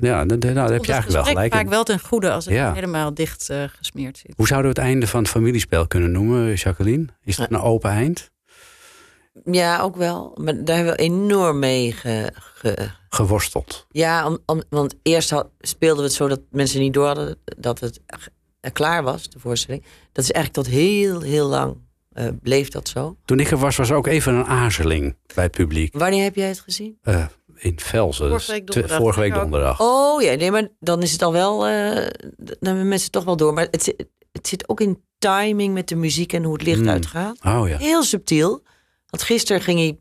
Speaker 2: ja, nou, daar heb je eigenlijk wel gelijk
Speaker 4: vaak wel ten goede als het
Speaker 2: Ja.
Speaker 4: helemaal dicht eh, gesmeerd zit.
Speaker 2: Hoe zouden we het einde van het familiespel kunnen noemen, Jacqueline? Is dat een open eind?
Speaker 3: Ja, ook wel. Maar daar hebben we enorm mee ge, ge-
Speaker 2: Geworsteld.
Speaker 3: Ja, om, om- want eerst had, speelden we het zo dat mensen niet door hadden dat het eh, klaar was, de voorstelling. Dat is eigenlijk tot heel, heel lang eh, bleef dat zo.
Speaker 2: Toen ik er was, was er ook even een aarzeling bij het publiek.
Speaker 3: Wanneer heb jij het gezien?
Speaker 2: Eh, in Velzen.
Speaker 4: Vorige week donderdag.
Speaker 2: vorige week
Speaker 4: Ik ook.
Speaker 2: donderdag.
Speaker 3: Oh ja, nee, maar dan is het al wel. eh, dan hebben mensen toch wel door. Maar het, zit- het zit ook in timing met de muziek en hoe het licht
Speaker 2: Hmm.
Speaker 3: uitgaat.
Speaker 2: Oh ja.
Speaker 3: Heel subtiel. Want gisteren ging hij,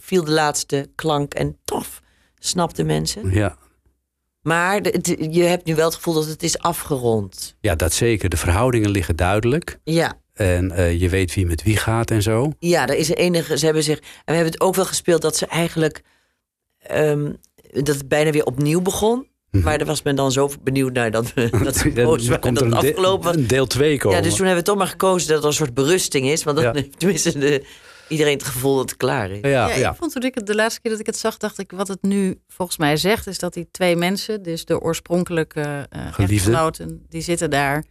Speaker 3: viel de laatste klank en tof, snapten mensen.
Speaker 2: Ja.
Speaker 3: Maar de- je hebt nu wel het gevoel dat het is afgerond.
Speaker 2: ja, dat zeker. De verhoudingen liggen duidelijk.
Speaker 3: Ja,
Speaker 2: En eh, je weet wie met wie gaat en zo.
Speaker 3: ja, er is een enige. Ze hebben zich. En we hebben het ook wel gespeeld dat ze eigenlijk. Ehm, dat het bijna weer opnieuw begon.
Speaker 2: Mhm.
Speaker 3: Maar daar was men dan zo benieuwd naar dat, we, dat ze *laughs* boos
Speaker 2: Dan
Speaker 3: waren
Speaker 2: komt
Speaker 3: dat het afgelopen was.
Speaker 2: een deel 2 komen.
Speaker 3: Ja, dus toen hebben we toch maar gekozen dat er een soort berusting is. Want dan
Speaker 2: Ja.
Speaker 3: heeft *laughs* tenminste de, iedereen het gevoel dat het klaar is.
Speaker 2: ja,
Speaker 4: Ja,
Speaker 2: ja.
Speaker 4: ik vond toen ik het de laatste keer dat ik het zag, dacht ik, wat het nu volgens mij zegt, is dat die twee mensen, dus de oorspronkelijke eh
Speaker 2: Geliefden.
Speaker 4: echtgenoten, die zitten daar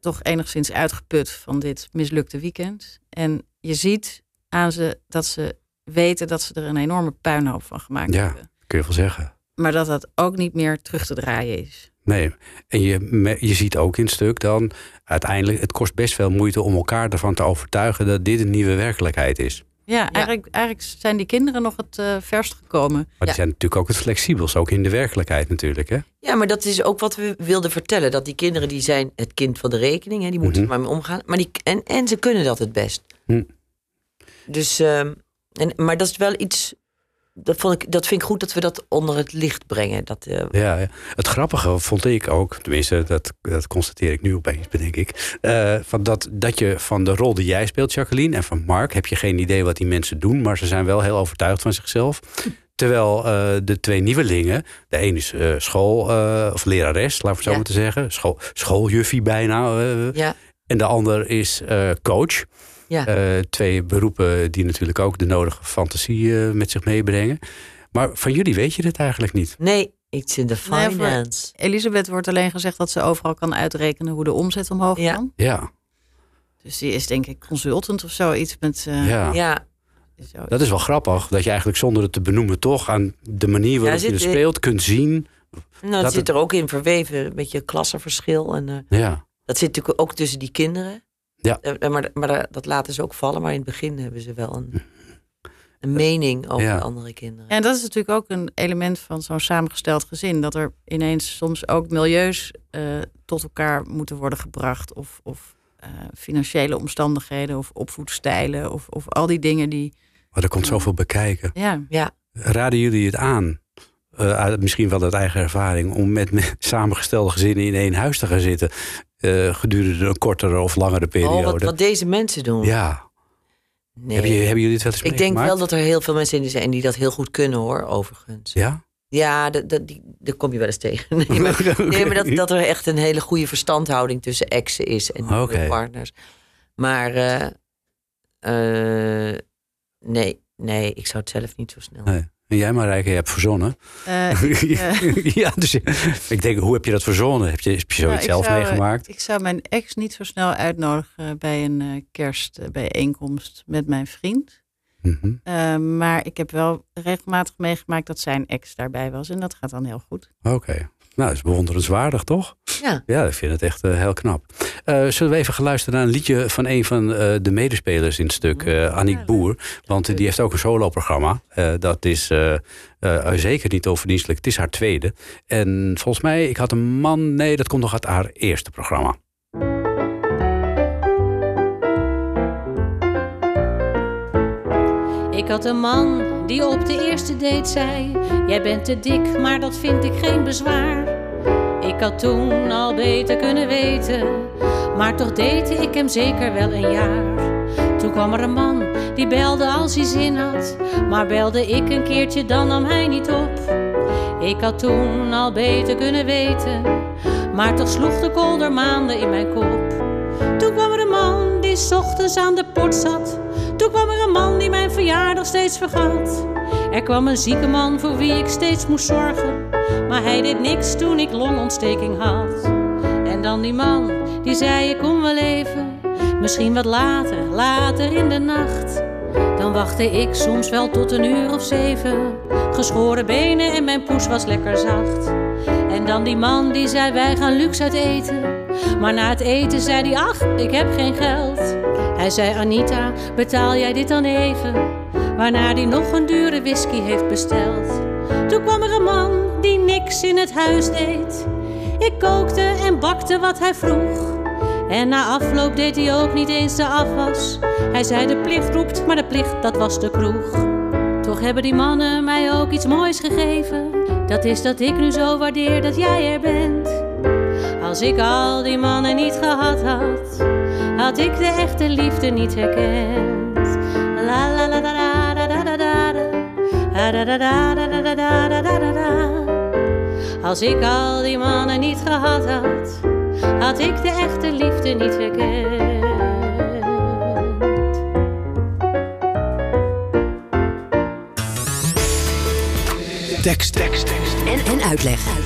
Speaker 4: toch enigszins uitgeput van dit mislukte weekend. En je ziet aan ze dat ze weten dat ze er een enorme puinhoop van gemaakt
Speaker 2: Ja.
Speaker 4: hebben.
Speaker 2: kun je wel zeggen.
Speaker 4: Maar dat dat ook niet meer terug te draaien is.
Speaker 2: Nee, en je, je ziet ook in het stuk dan... uiteindelijk, het kost best veel moeite om elkaar ervan te overtuigen... dat dit een nieuwe werkelijkheid is.
Speaker 4: Ja, Eigenlijk, eigenlijk zijn die kinderen nog het eh, verst gekomen.
Speaker 2: Maar die
Speaker 3: Ja.
Speaker 2: zijn natuurlijk ook het flexibels, ook in de werkelijkheid natuurlijk. Hè?
Speaker 3: Ja, maar dat is ook wat we wilden vertellen. Dat die kinderen die zijn het kind van de rekening. Hè, die moeten
Speaker 2: Mhm.
Speaker 3: er maar mee omgaan. Maar die, en, en ze kunnen dat het best.
Speaker 2: Hm.
Speaker 3: Dus, ehm, en, maar dat is wel iets... Dat, vond ik, dat vind ik goed dat we dat onder het licht brengen. Dat, eh,
Speaker 2: Ja, ja. Het grappige vond ik ook, tenminste, dat, dat constateer ik nu opeens, bedenk ik. eh, van dat, dat je van de rol die jij speelt, Jacqueline, en van Mark, heb je geen idee wat die mensen doen, maar ze zijn wel heel overtuigd van zichzelf. Terwijl eh, de twee nieuwelingen, de een is school, of lerares, laten we het zo
Speaker 3: Ja.
Speaker 2: maar te zeggen, school, schooljuffie bijna,
Speaker 3: ja,
Speaker 2: en de ander is coach.
Speaker 3: Ja.
Speaker 2: Eh, twee beroepen die natuurlijk ook de nodige fantasie eh, met zich meebrengen. Maar van jullie weet je dit eigenlijk niet.
Speaker 3: nee, iets in de
Speaker 4: Nee,
Speaker 3: finance.
Speaker 4: Elisabeth wordt alleen gezegd dat ze overal kan uitrekenen hoe de omzet omhoog
Speaker 3: Ja.
Speaker 4: kan.
Speaker 2: Ja,
Speaker 4: Dus die is denk ik consultant of zoiets met... eh,
Speaker 2: Ja.
Speaker 3: Ja,
Speaker 4: zo.
Speaker 2: Dat is wel grappig, dat je eigenlijk zonder het te benoemen toch aan de manier waarop
Speaker 3: Ja,
Speaker 2: je
Speaker 3: zit-
Speaker 2: speelt kunt zien.
Speaker 3: nou, dat
Speaker 2: Dat
Speaker 3: zit
Speaker 2: het-
Speaker 3: er ook in verweven. Een beetje klassenverschil. En, eh,
Speaker 2: Ja,
Speaker 3: dat zit natuurlijk ook tussen die kinderen.
Speaker 2: Ja.
Speaker 3: Eh, maar maar dat- dat laten ze ook vallen. Maar in het begin hebben ze wel een, een mening over
Speaker 2: Ja.
Speaker 3: andere kinderen.
Speaker 4: En dat is natuurlijk ook een element van zo'n samengesteld gezin. Dat er ineens soms ook milieus eh, tot elkaar moeten worden gebracht. Of, of eh, financiële omstandigheden of opvoedstijlen. Of, of al die dingen die...
Speaker 2: maar er komt zoveel bekijken.
Speaker 4: Ja,
Speaker 3: Ja,
Speaker 2: Raden jullie het aan, uit misschien wel uit eigen ervaring, om met, met *laughs* samengestelde gezinnen in één huis te gaan zitten eh, gedurende een kortere of langere periode?
Speaker 3: oh, wat, wat deze mensen doen.
Speaker 2: Ja,
Speaker 3: nee.
Speaker 2: Heb je, hebben jullie het wel eens
Speaker 3: Ik denk wel dat er heel veel mensen in zijn die dat heel goed kunnen hoor, overigens.
Speaker 2: Ja?
Speaker 3: Ja, dat, dat, die, daar kom je wel eens tegen. *laughs* Nee, maar, *laughs* nee, maar dat, dat er echt een hele goede verstandhouding tussen exen is en
Speaker 2: Oké.
Speaker 3: partners. Maar eh, nee, nee, ik zou het zelf niet zo snel.
Speaker 2: Nee. En jij Marijke, je hebt verzonnen.
Speaker 4: Eh, ik, *laughs* eh,
Speaker 2: ja, dus ik denk, hoe heb je dat verzonnen? Heb je, heb je zoiets
Speaker 4: nou,
Speaker 2: zelf
Speaker 4: zou,
Speaker 2: meegemaakt?
Speaker 4: Ik zou mijn ex niet zo snel uitnodigen bij een eh, kerstbijeenkomst met mijn vriend.
Speaker 2: Mhm.
Speaker 4: Maar ik heb wel regelmatig meegemaakt dat zijn ex daarbij was. En dat gaat dan heel goed.
Speaker 2: Oké. Nou, dat is bewonderenswaardig, toch?
Speaker 3: Ja,
Speaker 2: Ja, ik vind het echt eh, heel knap. Eh, zullen we even gaan luisteren naar een liedje van een van eh, de medespelers in het stuk, eh Annick Boer. Want die heeft ook een soloprogramma. Dat is zeker niet onverdienstelijk. Het is haar tweede. En volgens mij, ik had een man... Nee, dat komt nog uit haar eerste programma.
Speaker 8: Ik had een man die op de eerste date zei: Jij bent te dik, maar dat vind ik geen bezwaar. Ik had toen al beter kunnen weten, maar toch date ik hem zeker wel een jaar. Toen kwam er een man die belde als hij zin had, maar belde ik een keertje, dan nam hij niet op. Ik had toen al beter kunnen weten, maar toch sloeg de kolder maanden in mijn kop. Toen kwam er een man die 's ochtends aan de port zat. Toen kwam er een man die mijn verjaardag steeds vergat. Er kwam een zieke man voor wie ik steeds moest zorgen. Maar hij deed niks toen ik longontsteking had. En dan die man die zei: Ik kom wel even. Misschien wat later, later in de nacht. Dan wachtte ik soms wel tot een uur of zeven. Geschoren benen en mijn poes was lekker zacht. En dan die man die zei: Wij gaan luxe uit eten. Maar na het eten zei hij: Ach, ik heb geen geld. Hij zei: Anita, betaal jij dit dan even? Waarna hij nog een dure whisky heeft besteld. Toen kwam er een man die niks in het huis deed. Ik kookte en bakte wat hij vroeg. En na afloop deed hij ook niet eens de afwas. Hij zei: De plicht roept, maar de plicht, dat was de kroeg. Toch hebben die mannen mij ook iets moois gegeven. Dat is dat ik nu zo waardeer dat jij er bent. Als ik al die mannen niet gehad had, had ik de echte liefde niet herkend. La la la la. Da da da da da da da da da da da. Als ik al die mannen niet gehad had, had ik de echte liefde niet herkend.
Speaker 7: Tekst, tekst, tekst.
Speaker 5: En, en uitleg.
Speaker 2: En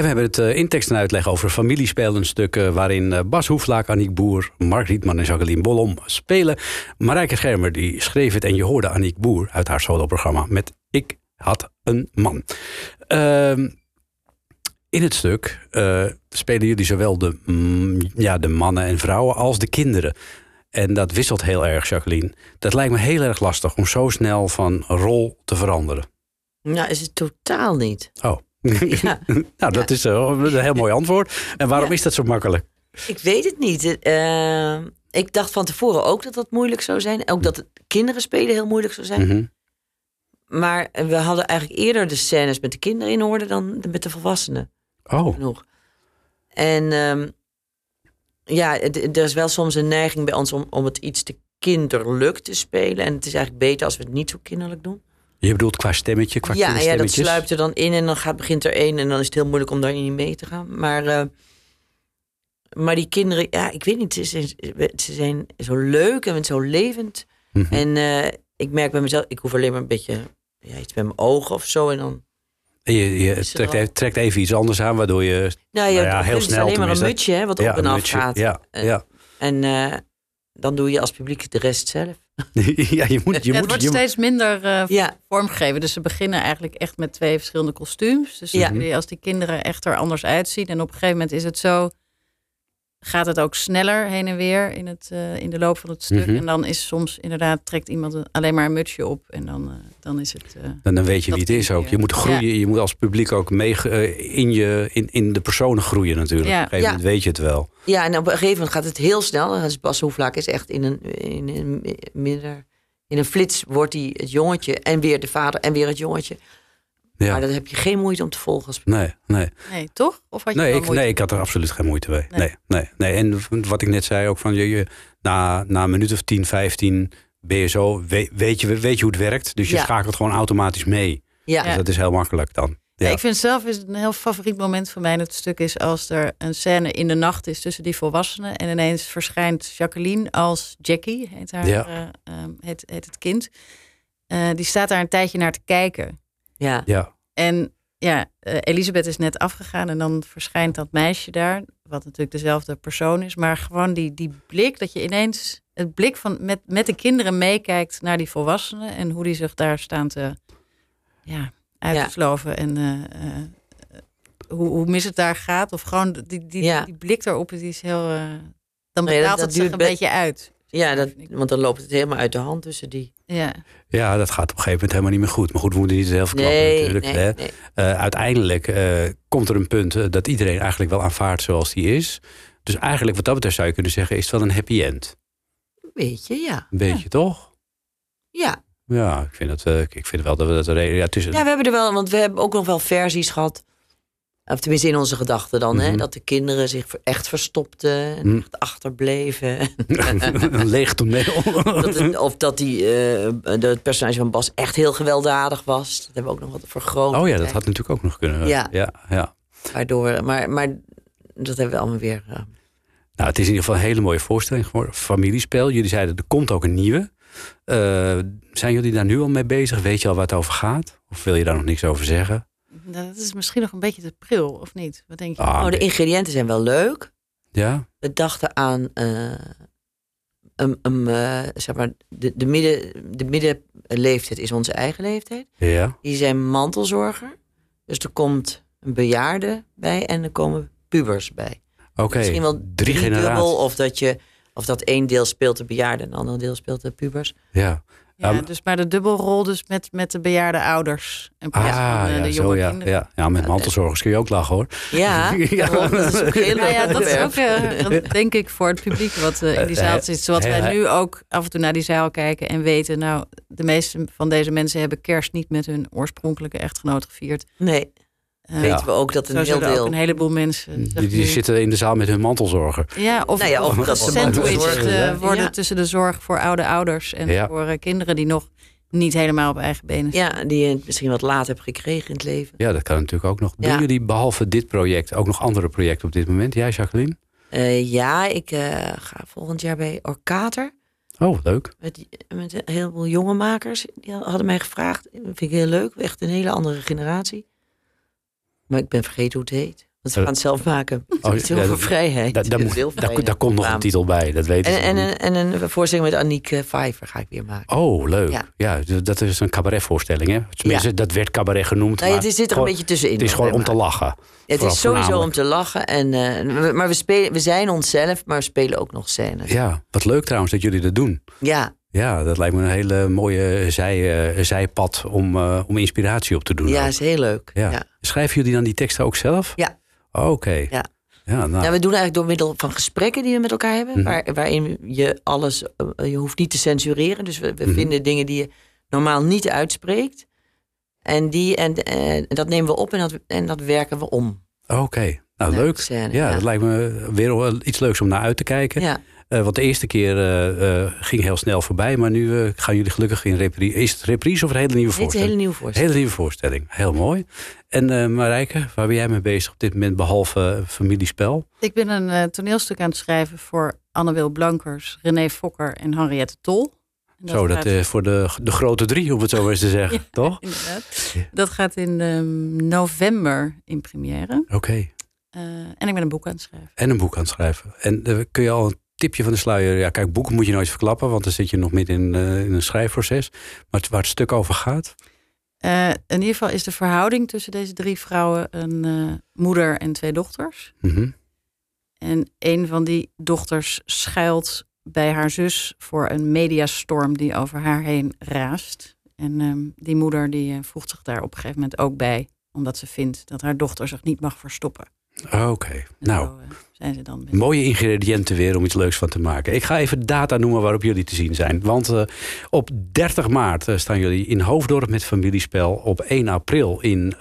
Speaker 2: we hebben het eh, in tekst en uitleg over familiespelen stukken... waarin eh, Bas Hoeflaak, Aniek Boer, Mark Rietman en Jacqueline Bollom spelen. Marijke Schermer die schreef het en je hoorde Aniek Boer uit haar soloprogramma... met Ik had een man. Ehm, in het stuk eh, spelen jullie zowel de, mm, ja, de mannen en vrouwen als de kinderen. En dat wisselt heel erg, Jacqueline. Dat lijkt me heel erg lastig om zo snel van rol te veranderen.
Speaker 3: nou is het totaal niet.
Speaker 2: Oh. *laughs*
Speaker 3: Ja.
Speaker 2: nou, dat is eh, een heel mooi antwoord. En waarom is dat zo makkelijk?
Speaker 3: Ik weet het niet. Eh, ik dacht van tevoren ook dat dat moeilijk zou zijn. Ook dat kinderen spelen heel moeilijk zou zijn.
Speaker 2: Mhm.
Speaker 3: Maar we hadden eigenlijk eerder de scènes met de kinderen in orde dan met de volwassenen.
Speaker 2: Oh,
Speaker 3: Genoeg. En ehm, ja, er is wel soms een neiging bij ons om, om het iets te kinderlijk te spelen. En het is eigenlijk beter als we het niet zo kinderlijk doen.
Speaker 2: Je bedoelt qua stemmetje, qua
Speaker 3: ja, ja, dat sluipt er dan in en dan gaat, begint er één en dan is het heel moeilijk om daarin mee te gaan. Maar, eh, maar die kinderen, ja, ik weet niet, ze zijn, ze zijn zo leuk en zo levend.
Speaker 2: Mhm.
Speaker 3: En eh, ik merk bij mezelf, ik hoef alleen maar een beetje ja, iets met mijn ogen of zo en dan.
Speaker 2: En je, trekt, even, trekt even iets anders aan, waardoor je...
Speaker 3: Nou, je
Speaker 2: Nou ja,
Speaker 3: het
Speaker 2: heel
Speaker 3: is
Speaker 2: snel
Speaker 3: alleen maar een mutsje hè, wat
Speaker 2: ja,
Speaker 3: op en af gaat.
Speaker 2: Ja,
Speaker 3: Eh,
Speaker 2: ja.
Speaker 3: En dan doe je als publiek de rest zelf. *laughs*
Speaker 2: ja, je moet... Je
Speaker 4: Ja, het
Speaker 2: moet,
Speaker 4: wordt
Speaker 2: je,
Speaker 4: steeds minder eh,
Speaker 3: Ja,
Speaker 4: vormgegeven. Dus ze beginnen eigenlijk echt met twee verschillende kostuums. Dus
Speaker 3: Ja.
Speaker 4: als die kinderen echt er anders uitzien. En op een gegeven moment is het zo... gaat het ook sneller heen en weer in, het, eh, in de loop van het stuk.
Speaker 2: Mhm.
Speaker 4: En dan is soms inderdaad, trekt iemand een- alleen maar een mutsje op. En dan, eh, dan is het... eh,
Speaker 2: dan, dan weet je wie het is ook. Je moet groeien,
Speaker 4: ja.
Speaker 2: je moet als publiek ook mee in, je, in, in de personen groeien natuurlijk.
Speaker 4: Ja.
Speaker 2: Op een gegeven
Speaker 3: Ja.
Speaker 2: moment weet je het wel.
Speaker 3: ja, en op een gegeven moment gaat het heel snel. Dus Bas Hoeflaak is echt in een, in een, minder, in een flits wordt hij het jongetje en weer de vader en weer het jongetje.
Speaker 2: Ja.
Speaker 3: Maar dan heb je geen moeite om te volgen. Als publiek.
Speaker 2: Nee, nee.
Speaker 4: nee, toch? Of had je
Speaker 2: Nee ik, nee, ik had er absoluut geen moeite mee.
Speaker 4: Nee.
Speaker 2: Nee. Nee, nee, En wat ik net zei ook van je, je na, na een minuut of 10, 15 ben je zo, weet, weet, je, weet je hoe het werkt. Dus je
Speaker 3: Ja.
Speaker 2: schakelt gewoon automatisch mee.
Speaker 3: Ja,
Speaker 2: Dus dat is heel makkelijk dan.
Speaker 4: Ja,
Speaker 2: Ja.
Speaker 4: ik vind zelf is het een heel favoriet moment van mij in het stuk is als er een scène in de nacht is tussen die volwassenen en ineens verschijnt Jacqueline als Jackie, heet, haar,
Speaker 2: Ja.
Speaker 4: eh, ehm, heet, heet het kind. Eh, die staat daar een tijdje naar te kijken.
Speaker 3: Ja.
Speaker 2: ja.
Speaker 4: En ja, eh, Elisabeth is net afgegaan en dan verschijnt dat meisje daar, wat natuurlijk dezelfde persoon is, maar gewoon die, die blik dat je ineens het blik van met, met de kinderen meekijkt naar die volwassenen en hoe die zich daar staan te ja, uit
Speaker 3: Ja.
Speaker 4: te sloven en eh, eh, hoe, hoe mis het daar gaat. Of gewoon die, die,
Speaker 3: Ja.
Speaker 4: die blik daarop, die is heel. dan
Speaker 3: Nee, dat-
Speaker 4: betaalt
Speaker 3: dat
Speaker 4: het zich
Speaker 3: duurt
Speaker 4: een
Speaker 3: be-
Speaker 4: beetje uit.
Speaker 3: Ja dat, want dan loopt het helemaal uit de hand tussen die.
Speaker 4: Ja.
Speaker 2: ja, dat gaat op een gegeven moment helemaal niet meer goed. Maar goed, we moeten niet zelf verklappen
Speaker 3: Nee,
Speaker 2: natuurlijk.
Speaker 3: nee,
Speaker 2: hè.
Speaker 3: nee.
Speaker 2: Eh, uiteindelijk eh, komt er een punt eh, dat iedereen eigenlijk wel aanvaardt zoals die is. Dus eigenlijk wat dat betreft zou je kunnen zeggen, is het wel een happy end.
Speaker 3: Weet je, ja.
Speaker 2: Een beetje toch?
Speaker 3: Ja.
Speaker 2: Ja, ik vind, dat, ik vind wel dat we dat... Ja, is,
Speaker 3: ja, we hebben er wel, want we hebben ook nog wel versies gehad. Of tenminste in onze gedachten dan, hè,
Speaker 2: Mhm.
Speaker 3: dat de kinderen zich echt verstopten en
Speaker 2: Mhm.
Speaker 3: echt achterbleven. *laughs*
Speaker 2: een leeg toneel. *laughs*
Speaker 3: dat het- of dat die, de- het personage van Bas echt heel gewelddadig was. Dat hebben we ook nog wat vergroot.
Speaker 2: Oh ja, dat had natuurlijk ook nog kunnen.
Speaker 3: Ja.
Speaker 2: ja, ja.
Speaker 3: Waardoor, maar, maar dat hebben we allemaal weer. eh,
Speaker 2: Nou, het is in ieder geval een hele mooie voorstelling geworden. Familiespel. Jullie zeiden, er komt ook een nieuwe. Eh, zijn jullie daar nu al mee bezig? Weet je al waar het over gaat? Of wil je daar nog niks over zeggen?
Speaker 4: Nou, Dat is misschien nog een beetje te pril, of niet? Wat denk je?
Speaker 2: Ah,
Speaker 3: oh, de
Speaker 2: nee.
Speaker 3: ingrediënten zijn wel leuk.
Speaker 2: Ja?
Speaker 3: We dachten aan eh, een, een, eh, zeg maar, de, de, midden, de middenleeftijd is onze eigen leeftijd.
Speaker 2: Ja.
Speaker 3: Die zijn mantelzorger. Dus er komt een bejaarde bij en er komen pubers bij.
Speaker 2: Oké,
Speaker 3: Misschien wel
Speaker 2: drie generaties.
Speaker 3: of dat je of dat één deel speelt de bejaarde en een ander deel speelt de pubers.
Speaker 2: Ja.
Speaker 4: Ja,
Speaker 2: Ja,
Speaker 4: dus maar de dubbelrol dus met, met de bejaarde ouders. Plaats
Speaker 2: Ah,
Speaker 4: van eh,
Speaker 2: ja,
Speaker 4: de
Speaker 2: zo
Speaker 4: jonge
Speaker 2: ja.
Speaker 4: kinderen.
Speaker 2: ja. Ja, met mantelzorgers kun je ook lachen hoor.
Speaker 3: Ja, *laughs*
Speaker 2: Ja.
Speaker 3: daarom, dat is ook heel
Speaker 4: Nou ja, dat is ook, eh, *laughs* denk ik, voor het publiek wat eh, in die zaal zit. Zoals wij nu ook af en toe naar die zaal kijken en weten... nou, de meeste van deze mensen hebben kerst niet met hun oorspronkelijke echtgenoot gevierd.
Speaker 3: Nee,
Speaker 4: Eh,
Speaker 3: weten we ook dat een heel deel...
Speaker 4: een heleboel mensen...
Speaker 2: Die, die zitten in de zaal met hun mantelzorger.
Speaker 4: Ja, of,
Speaker 3: Nou ja, of
Speaker 4: of
Speaker 3: dat ze
Speaker 4: gesandwiched
Speaker 3: mantelzorger,
Speaker 4: eh, worden
Speaker 3: ja.
Speaker 4: tussen de zorg voor oude ouders... en
Speaker 2: Ja.
Speaker 4: voor eh, kinderen die nog niet helemaal op eigen benen staan.
Speaker 3: Ja, die je misschien wat laat hebt gekregen in het leven.
Speaker 2: Ja, dat kan natuurlijk ook nog. Doen jullie behalve dit project ook nog andere projecten op dit moment? Jij, Jacqueline?
Speaker 3: Eh, ja, ik eh, ga volgend jaar bij Orkater.
Speaker 2: Oh, leuk.
Speaker 3: Met, met een heleboel jonge makers. Die hadden mij gevraagd. Dat vind ik heel leuk. Echt een hele andere generatie. Maar ik ben vergeten hoe het heet. Want ze
Speaker 2: Eh,
Speaker 3: gaan het zelf maken.
Speaker 2: oh,
Speaker 3: het is heel veel vrijheid.
Speaker 2: Daar,
Speaker 3: vrijheid.
Speaker 2: komt nog een titel bij, dat weten
Speaker 3: En,
Speaker 2: ze
Speaker 3: en, en, en een voorstelling met Aniek Vijver ga ik weer maken.
Speaker 2: Oh, leuk. Ja.
Speaker 3: Ja.
Speaker 2: dat is een cabaretvoorstelling, hè? Tenminste, dat werd cabaret genoemd.
Speaker 3: Nou,
Speaker 2: maar
Speaker 3: het zit er een beetje tussenin.
Speaker 2: Het is gewoon om te lachen.
Speaker 3: Het is sowieso om te lachen. En, eh, maar we, spelen, we zijn onszelf, maar we spelen ook nog scènes.
Speaker 2: Ja, wat leuk trouwens dat jullie dat doen.
Speaker 3: Ja,
Speaker 2: Ja, dat lijkt me een hele mooie zij, eh, zijpad om, eh, om inspiratie op te doen.
Speaker 3: ja
Speaker 2: ook.
Speaker 3: is heel leuk.
Speaker 2: ja.
Speaker 3: Ja.
Speaker 2: Schrijven jullie dan die teksten ook zelf?
Speaker 3: Ja.
Speaker 2: Oké.
Speaker 3: Ja.
Speaker 2: Ja, nou,
Speaker 3: Ja, we doen eigenlijk door middel van gesprekken die we met elkaar hebben,
Speaker 2: Mhm.
Speaker 3: waar, waarin je alles, eh, je hoeft niet te censureren. Dus we, we
Speaker 2: Mhm.
Speaker 3: vinden dingen die je normaal niet uitspreekt. En, die, en, en dat nemen we op en dat, en dat werken we om.
Speaker 2: Oké, nou leuk.
Speaker 3: scène,
Speaker 2: ja,
Speaker 3: ja.
Speaker 2: dat lijkt me weer wel iets leuks om naar uit te kijken.
Speaker 3: Ja,
Speaker 2: Eh, want de eerste keer eh, eh, ging heel snel voorbij, maar nu eh, gaan jullie gelukkig in reprise. Is het reprise of een hele nieuwe
Speaker 3: is een
Speaker 2: voorstelling?
Speaker 3: hele nieuwe voorstelling.
Speaker 2: Hele nieuwe voorstelling, heel mooi. En eh Marijke, waar ben jij mee bezig op dit moment behalve eh, familiespel?
Speaker 4: Ik ben een toneelstuk aan het schrijven voor Anne Wil Blankers, René Fokker en Henriette Tol.
Speaker 2: Zo, dat eh, voor de, de grote drie, om het zo maar eens te zeggen. *laughs* Toch?
Speaker 4: Inderdaad. Dat gaat in ehm, november in première.
Speaker 2: Oké.
Speaker 4: Eh, en ik ben een boek aan het schrijven.
Speaker 2: En een boek aan het schrijven. En kun je al een tipje van de sluier... Ja, kijk, boeken moet je nooit verklappen... want dan zit je nog midden in, eh, in een schrijfproces. Maar het, waar het stuk over gaat...
Speaker 4: Eh, in ieder geval is de verhouding tussen deze drie vrouwen een eh, moeder en twee dochters.
Speaker 2: Mhm.
Speaker 4: En een van die dochters schuilt bij haar zus voor een mediastorm die over haar heen raast. En ehm, die moeder die voegt zich daar op een gegeven moment ook bij, omdat ze vindt dat haar dochter zich niet mag verstoppen.
Speaker 2: Oké,
Speaker 4: En
Speaker 2: nou...
Speaker 4: zo, zijn ze dan
Speaker 2: Mooie ingrediënten weer om iets leuks van te maken. Ik ga even data noemen waarop jullie te zien zijn. Want eh, op 30 maart eh, staan jullie in Hoofddorp met familiespel. Op 1 april in eh,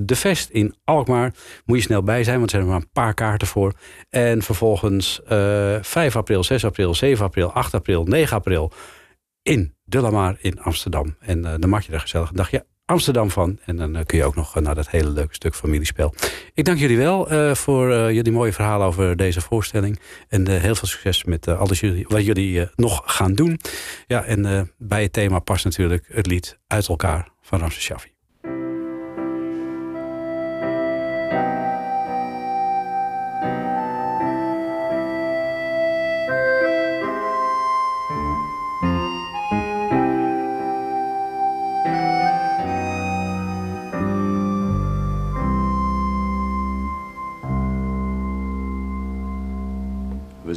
Speaker 2: De Vest in Alkmaar. Moet je snel bij zijn, want er zijn er maar een paar kaarten voor. En vervolgens eh 5 april, 6 april, 7 april, 8 april, 9 april in De Lamar in Amsterdam. En dan maak je er gezellig een dagje Amsterdam van. En dan eh, kun je ook nog eh, naar dat hele leuke stuk familiespel. Ik dank jullie wel eh, voor jullie mooie verhalen over deze voorstelling. En heel veel succes met alles jullie, wat jullie nog gaan doen. Ja, en bij het thema past natuurlijk het lied Uit elkaar van Ramses Shaffi.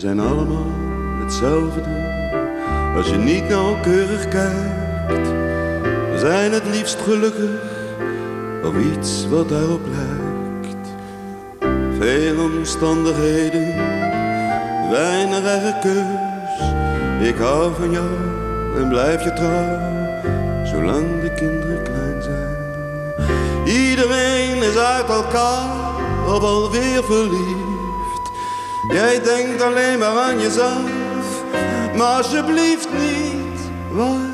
Speaker 9: Zijn allemaal hetzelfde als je niet nauwkeurig kijkt. We zijn het liefst gelukkig of iets wat daarop lijkt. Veel omstandigheden, weinig keus. Ik hou van jou en blijf je trouw, zolang de kinderen klein zijn. Iedereen is uit elkaar of alweer verliefd. Jij denkt alleen maar aan jezelf, maar alsjeblieft niet waar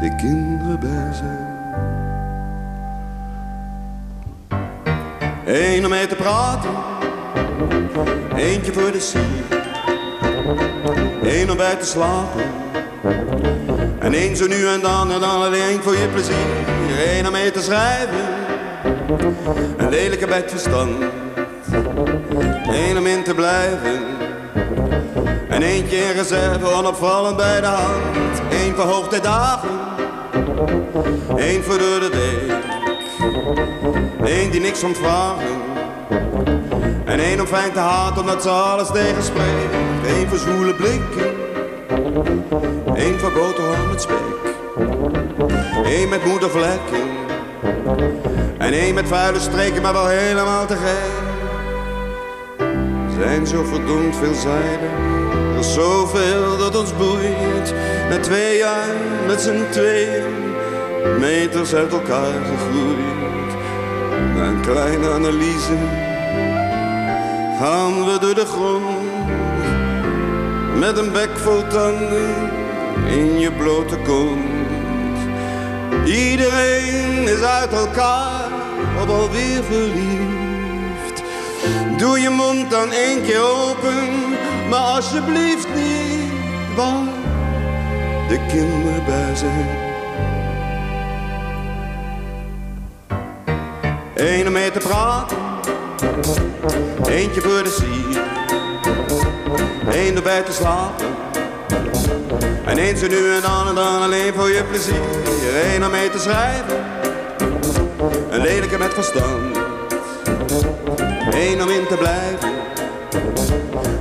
Speaker 9: de kinderen bij zijn. Eén om mee te praten, eentje voor de sier. Eén om bij te slapen, en één zo nu en dan en dan alleen voor je plezier. Eén om mee te schrijven, een lelijke bij verstand. Eén om in te blijven. En eentje in reserve, onopvallend bij de hand. Eén voor hoogtijdagen. Eén voor door de week. Eén die niks om vragen. En één om fijn te haat, omdat ze alles tegenspreekt. Eén voor zwoele blikken. Eén voor boterham met spek. Eén met moedervlekken. En één met vuile streken, maar wel helemaal te gek zijn zo verdomd veelzijdig. Er is zoveel dat ons boeit. Na twee jaar met z'n tweeën, meters uit elkaar gegroeid. Na een kleine analyse gaan we door de grond. Met een bek vol tanden in je blote kont. Iedereen is uit elkaar, of alweer verliefd. Doe je mond dan één keer open, maar alsjeblieft niet waar de kinderen bij zijn. Eén om mee te praten, eentje voor de sier. Eén erbij te slapen, en zo nu en dan en dan alleen voor je plezier. Eén om mee te schrijven, een lelijke met verstand. Eén om in te blijven.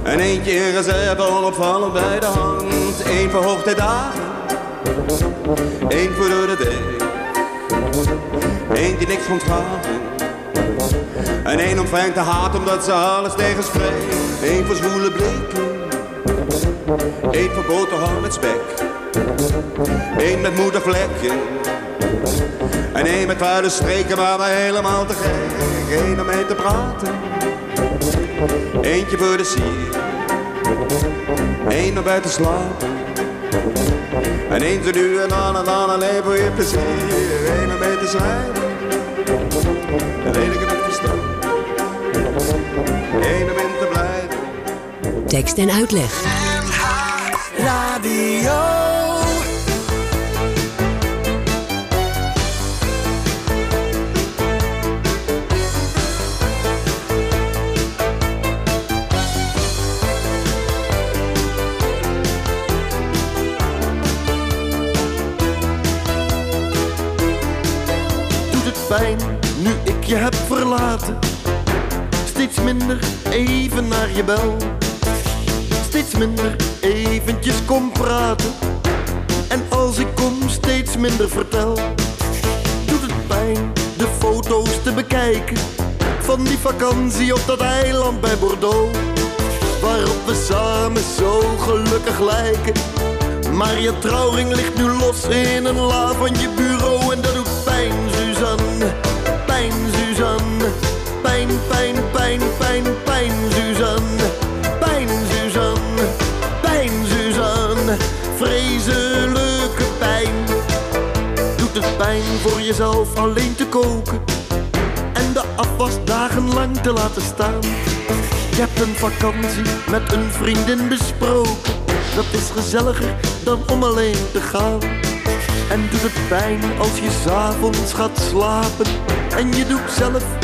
Speaker 9: En eentje in reserve onopvallend bij de hand. Eén voor hoogtijdagen. Eén voor door de week. Eén die niks komt vragen. En één om fijn te haat omdat ze alles tegenspreekt. Eén voor zwoele blikken. Eén voor boterham met spek. Eén met moedervlekken. En één met vuile streken, maar maar helemaal te gek. Eén om mee te praten. Eentje voor de sier. Eén om bij te slapen. En één zo nu en dan en dan alleen voor je plezier. Eén om mee te schrijven. Een lelijke met verstand. Eén om in te blijven.
Speaker 5: Tekst en uitleg.
Speaker 7: Radio.
Speaker 10: Je heb verlaten. Steeds minder even naar je bel. Steeds minder eventjes kom praten. En als ik kom steeds minder vertel. Doet het pijn de foto's te bekijken. Van die vakantie op dat eiland bij Bordeaux. Waarop we samen zo gelukkig lijken. Maar je trouwring ligt nu los in een la van je bureau en dat doet pijn, Pijn, pijn, pijn, pijn, pijn, Suzanne. Pijn, Suzanne. Pijn, Suzanne. Vreselijke pijn. Doet het pijn voor jezelf alleen te koken en de afwas dagenlang te laten staan. Je hebt een vakantie met een vriendin besproken. Dat is gezelliger dan om alleen te gaan. En doet het pijn als je s'avonds gaat slapen. En je doet zelf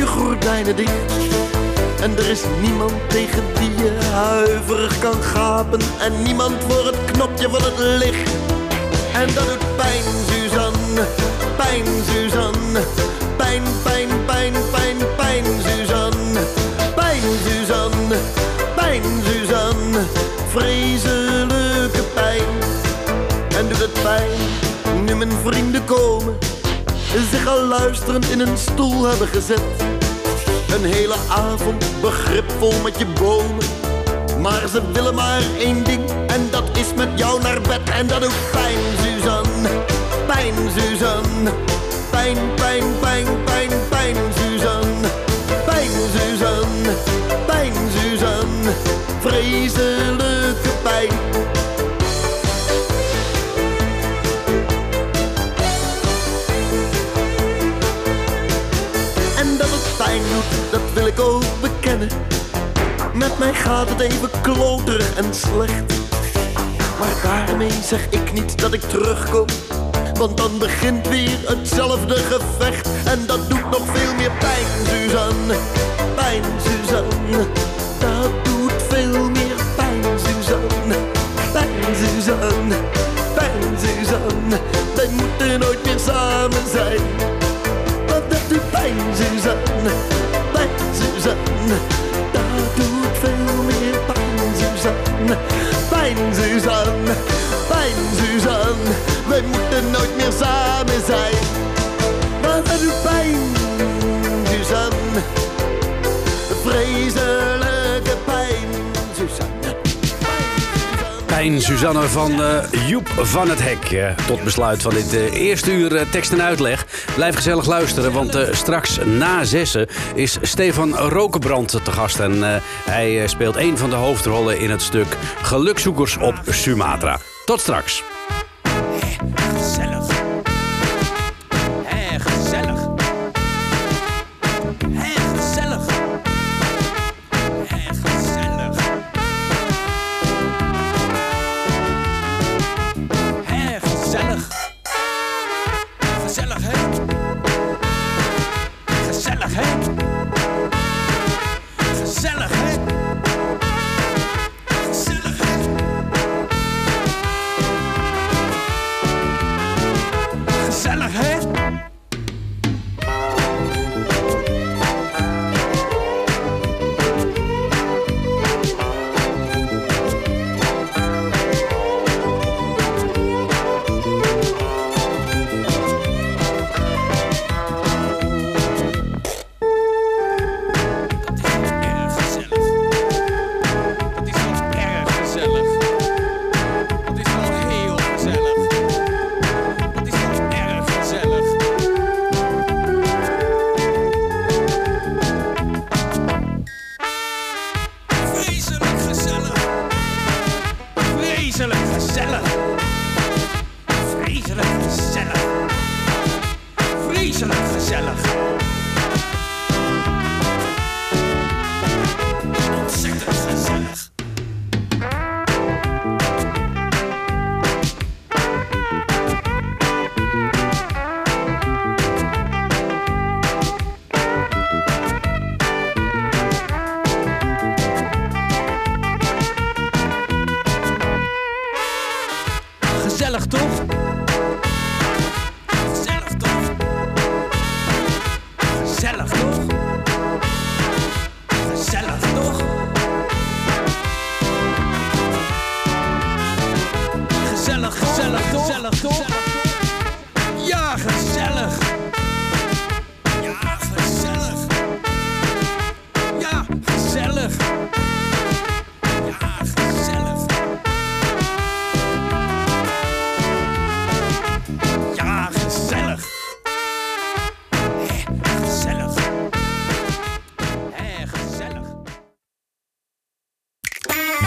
Speaker 10: je gordijnen dicht. En er is niemand tegen die je huiverig kan gapen. En niemand voor het knopje van het licht. En dat doet pijn, Suzanne. Pijn, Suzanne. Pijn, pijn, pijn, pijn, pijn, Suzanne. Pijn, Suzanne. Pijn, Suzanne. Vreselijke pijn. En doet het pijn nu mijn vrienden komen. Zich al luisterend in een stoel hebben gezet. Een hele avond begripvol met je bomen. Maar ze willen maar één ding en dat is met jou naar bed. En dat doet pijn, Suzanne. Pijn, Suzanne. Pijn, pijn, pijn, pijn, pijn, Suzanne. Pijn, Suzanne. Pijn, Suzanne. Vreselijke Met mij gaat het even kloterig en slecht. Maar daarmee zeg ik niet dat ik terugkom. Want dan begint weer hetzelfde gevecht. En dat doet nog veel meer pijn, Suzanne. Pijn, Suzanne. Dat doet veel meer pijn, Suzanne. Pijn, Suzanne. Pijn, Suzanne. Wij moeten nooit meer samen zijn. Want dat doet pijn, Suzanne. Pijn, Suzanne. Veel meer pijn, Suzanne. Pijn, Suzanne. Pijn, Suzanne. Wij moeten nooit meer samen zijn. Want dat doet pijn, Suzanne. Vreselijke pijn, Suzanne.
Speaker 2: Pijn Suzanne van eh, Joep van het Hek. Eh, tot besluit van dit eh, eerste uur tekst en uitleg. Blijf gezellig luisteren, want eh, straks na zessen is Stefan Rokenbrand te gast. En eh, hij eh, speelt een van de hoofdrollen in het stuk Gelukzoekers op Sumatra. Tot straks.